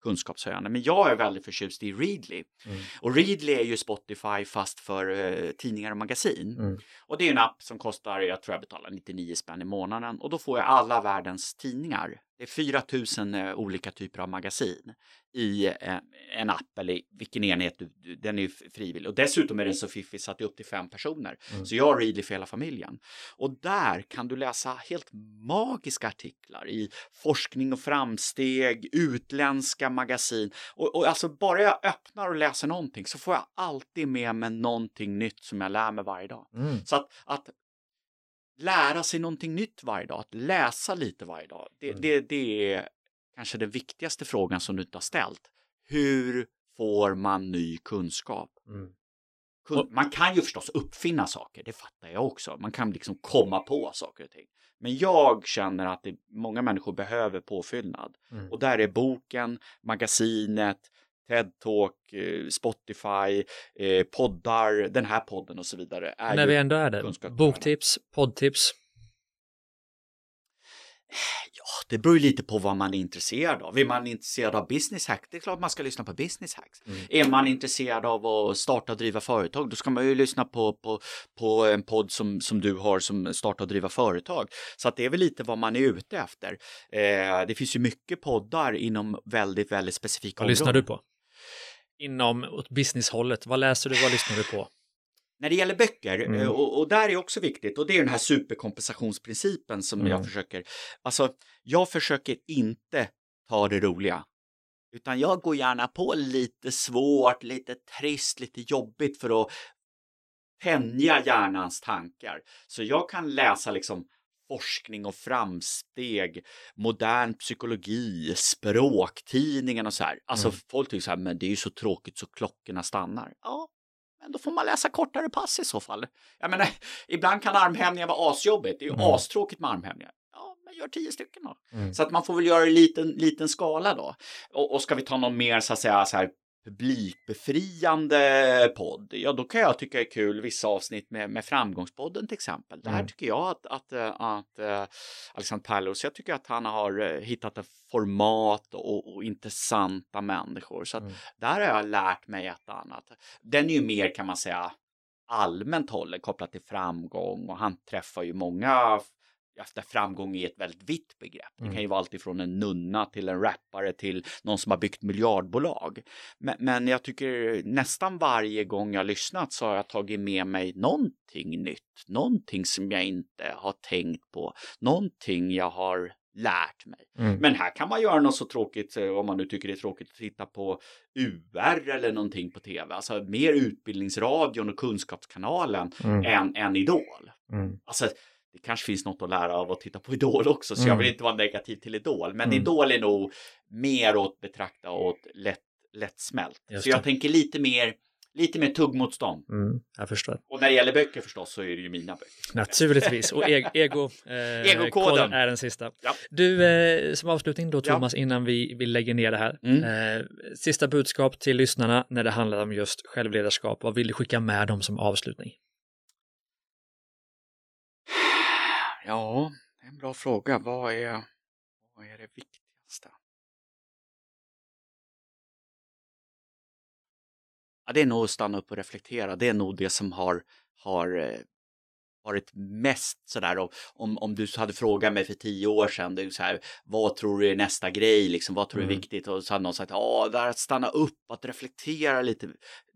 Speaker 3: kunskapshöjande. Men jag är väldigt förtjust i Readly.
Speaker 2: Mm.
Speaker 3: Och Readly är ju Spotify fast för eh, tidningar och magasin.
Speaker 2: Mm.
Speaker 3: Och det är en app som kostar, jag tror jag betalar 99 spänn i månaden. Och då får jag alla världens tidningar. Det är 4000 eh, olika typer av magasin i eh, en app eller vilken enhet, du, du, den är ju frivillig. Och dessutom är den så fiffig så att det är upp till fem personer.
Speaker 2: Mm.
Speaker 3: Så jag har Readly för hela familjen. Och där kan du läsa helt magiska artiklar i forskning och framsteg, utländska magasin. Och, och alltså bara jag öppnar och läser någonting så får jag alltid med mig någonting nytt som jag lär mig varje dag.
Speaker 2: Mm.
Speaker 3: Så att, att lära sig någonting nytt varje dag, att läsa lite varje dag, det,
Speaker 2: Mm.
Speaker 3: det, det är kanske den viktigaste frågan som du inte har ställt. Hur får man ny kunskap?
Speaker 2: Mm.
Speaker 3: Kun- Man kan ju förstås uppfinna saker, det fattar jag också. Man kan liksom komma på saker och ting. Men jag känner att det, många människor behöver påfyllnad.
Speaker 2: Mm.
Speaker 3: Och där är boken, magasinet, TED-talk, eh, Spotify, eh, poddar, den här podden och så vidare. Är
Speaker 2: När vi ändå är där, boktips, poddtips.
Speaker 3: Ja, det beror ju lite på vad man är intresserad av. Är man intresserad av business hack, det är klart man ska lyssna på business hacks.
Speaker 2: Mm.
Speaker 3: Är man intresserad av att starta och driva företag, då ska man ju lyssna på, på, på en podd som, som du har som starta och driva företag. Så att det är väl lite vad man är ute efter. Eh, det finns ju mycket poddar inom väldigt, väldigt specifika
Speaker 2: Vad lyssnar du på? Inom åt businesshållet? Vad läser du, vad lyssnar du på?
Speaker 3: När det gäller böcker,
Speaker 2: Mm.
Speaker 3: eh, och, och där är också viktigt, och det är den här superkompensationsprincipen som
Speaker 2: Mm.
Speaker 3: jag försöker, alltså jag försöker inte ta det roliga, utan jag går gärna på lite svårt, lite trist, lite jobbigt för att tänja hjärnans tankar. Så jag kan läsa liksom forskning och framsteg, modern psykologi, språktidningen och så här. Alltså
Speaker 2: Mm.
Speaker 3: folk tycker så här, men det är ju så tråkigt så klockorna stannar. Ja, men då får man läsa kortare pass i så fall. Jag menar, ibland kan armhävningar vara asjobbigt. Det är ju
Speaker 2: Mm.
Speaker 3: astråkigt med armhävningar. Ja, men gör tio stycken då.
Speaker 2: Mm.
Speaker 3: Så att man får väl göra det i liten, liten skala då. Och, och ska vi ta någon mer så att säga så här publikbefriande podd, ja då kan jag tycka är kul vissa avsnitt med, med Framgångspodden till exempel. Där
Speaker 2: Mm.
Speaker 3: tycker jag att, att, eh, att, att Alexander Pärleros, jag tycker att han har eh, hittat ett format och, och intressanta människor. Så att
Speaker 2: Mm.
Speaker 3: där har jag lärt mig ett annat. Den är ju mer kan man säga allmänt hållen kopplat till framgång och han träffar ju många efter framgång i ett väldigt vitt begrepp. Det
Speaker 2: Mm.
Speaker 3: kan ju vara allt ifrån en nunna till en rappare till någon som har byggt miljardbolag. Men, men jag tycker nästan varje gång jag lyssnat så har jag tagit med mig någonting nytt, någonting som jag inte har tänkt på, någonting jag har lärt mig.
Speaker 2: Mm.
Speaker 3: Men här kan man göra något så tråkigt, eh, om man nu tycker det är tråkigt att titta på UR eller någonting på tv. Alltså mer Utbildningsradion och Kunskapskanalen
Speaker 2: Mm.
Speaker 3: än, än Idol.
Speaker 2: Mm.
Speaker 3: Alltså, det kanske finns något att lära av att titta på Idol också, så jag
Speaker 2: Mm.
Speaker 3: vill inte vara negativ till Idol. Men
Speaker 2: Mm.
Speaker 3: Idol är nog mer åt betrakta åt lätt, lättsmält.
Speaker 2: Just
Speaker 3: Så jag
Speaker 2: det.
Speaker 3: tänker lite mer, lite mer tuggmotstånd.
Speaker 2: Mm. Jag förstår.
Speaker 3: Och när det gäller böcker förstås så är det ju mina böcker.
Speaker 2: Naturligtvis. Och e- ego, eh,
Speaker 3: Egokoden.
Speaker 2: koden är den sista.
Speaker 3: Ja.
Speaker 2: Du, eh, som avslutning då
Speaker 3: Ja.
Speaker 2: Thomas, innan vi, vi lägger ner det här.
Speaker 3: Mm.
Speaker 2: Eh, sista budskap till lyssnarna när det handlar om just självledarskap. Vad vill du skicka med dem som avslutning?
Speaker 3: Ja, det är en bra fråga. Vad är, vad är det viktigaste? Ja, det är nog att stanna upp och reflektera. Det är nog det som har, har eh, varit mest sådär. Om, om, du hade frågat mig för tio år sedan, det är så här, vad tror du är nästa grej, liksom, vad tror du är
Speaker 2: Mm.
Speaker 3: viktigt? Och så hade någon sagt, ja, där att stanna upp, att reflektera lite,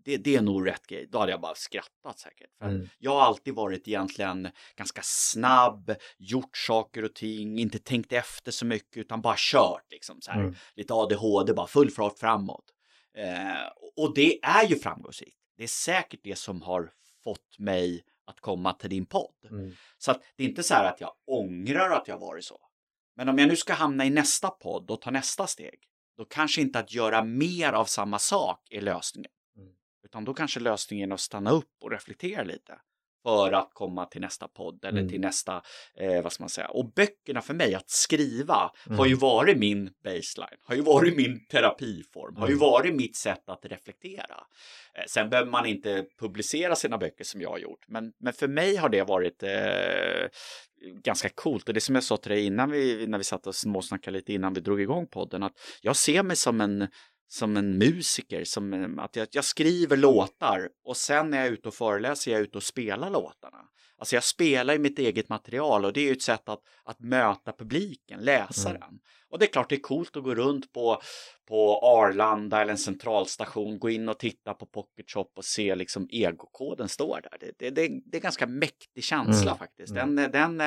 Speaker 3: det, det är nog rätt grej. Då hade jag bara skrattat säkert.
Speaker 2: Mm.
Speaker 3: jag har alltid varit egentligen ganska snabb, gjort saker och ting, inte tänkt efter så mycket utan bara kört liksom så här.
Speaker 2: Mm.
Speaker 3: Lite ADHD, bara full fart framåt. Eh, och det är ju framgångsrikt. Det är säkert det som har fått mig att komma till din podd.
Speaker 2: Mm.
Speaker 3: Så att det är inte så här att jag ångrar att jag varit så. Men om jag nu ska hamna i nästa podd och ta nästa steg, då kanske inte att göra mer av samma sak är lösningen.
Speaker 2: Mm.
Speaker 3: Utan då kanske lösningen är att stanna upp och reflektera lite för att komma till nästa podd eller
Speaker 2: Mm.
Speaker 3: till nästa, eh, vad ska man säga, och böckerna för mig, att skriva,
Speaker 2: Mm.
Speaker 3: har ju varit min baseline, har ju varit min terapiform, har ju
Speaker 2: Mm.
Speaker 3: varit mitt sätt att reflektera. Eh, sen behöver man inte publicera sina böcker som jag har gjort, men, men för mig har det varit eh, ganska coolt. Och det som jag sa till dig innan vi, när vi satt och småsnackade lite innan vi drog igång podden, att jag ser mig som en som en musiker, som att jag, jag skriver låtar och sen när jag är ute och föreläser jag är ute och spelar låtarna. Alltså jag spelar i mitt eget material och det är ju ett sätt att, att möta publiken, läsaren.
Speaker 2: Mm.
Speaker 3: Och det är klart det är coolt att gå runt på, på Arlanda eller en centralstation, gå in och titta på Pocket Shop och se liksom egokoden står där. Det, det, det, det är en ganska mäktig känsla
Speaker 2: Mm.
Speaker 3: faktiskt.
Speaker 2: Mm.
Speaker 3: Den,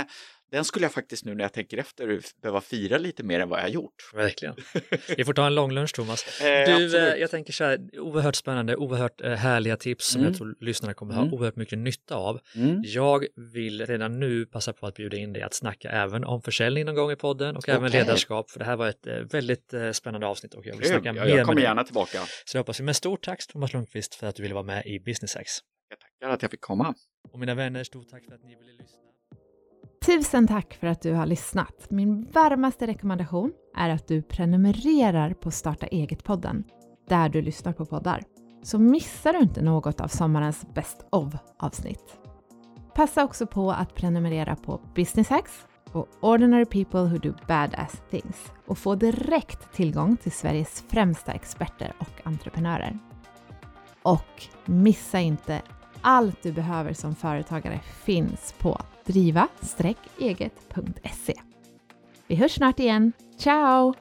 Speaker 3: den, skulle jag faktiskt nu när jag tänker efter behöva fira lite mer än vad jag har gjort.
Speaker 2: Verkligen. Vi får ta en lång lunch Thomas.
Speaker 3: Eh,
Speaker 2: Du, eh, jag tänker så här, oerhört spännande, oerhört eh, härliga tips som
Speaker 3: Mm.
Speaker 2: jag tror lyssnarna kommer ha
Speaker 3: Mm.
Speaker 2: oerhört mycket nytta av.
Speaker 3: Mm.
Speaker 2: Jag vill redan nu passa på att bjuda in dig att snacka även om försäljning någon gång i podden och även
Speaker 3: Okej.
Speaker 2: ledarskap, för det här var ett eh, väldigt spännande avsnitt och jag vill
Speaker 3: Kul.
Speaker 2: snacka mer
Speaker 3: jag kommer gärna tillbaka.
Speaker 2: Så det hoppas vi. Men stort tack Thomas Lundqvist för att du ville vara med i Business Hacks.
Speaker 3: Jag tackar att jag fick komma.
Speaker 2: Och mina vänner, stort tack för att ni ville lyssna.
Speaker 1: Tusen tack för att du har lyssnat. Min varmaste rekommendation är att du prenumererar på Starta eget-podden, där du lyssnar på poddar. Så missar du inte något av sommarens Best of-avsnitt. Passa också på att prenumerera på Business Hacks och Ordinary People Who Do Badass Things och få direkt tillgång till Sveriges främsta experter och entreprenörer. Och missa inte allt du behöver som företagare finns på driva-eget.se. Vi hörs snart igen. Ciao!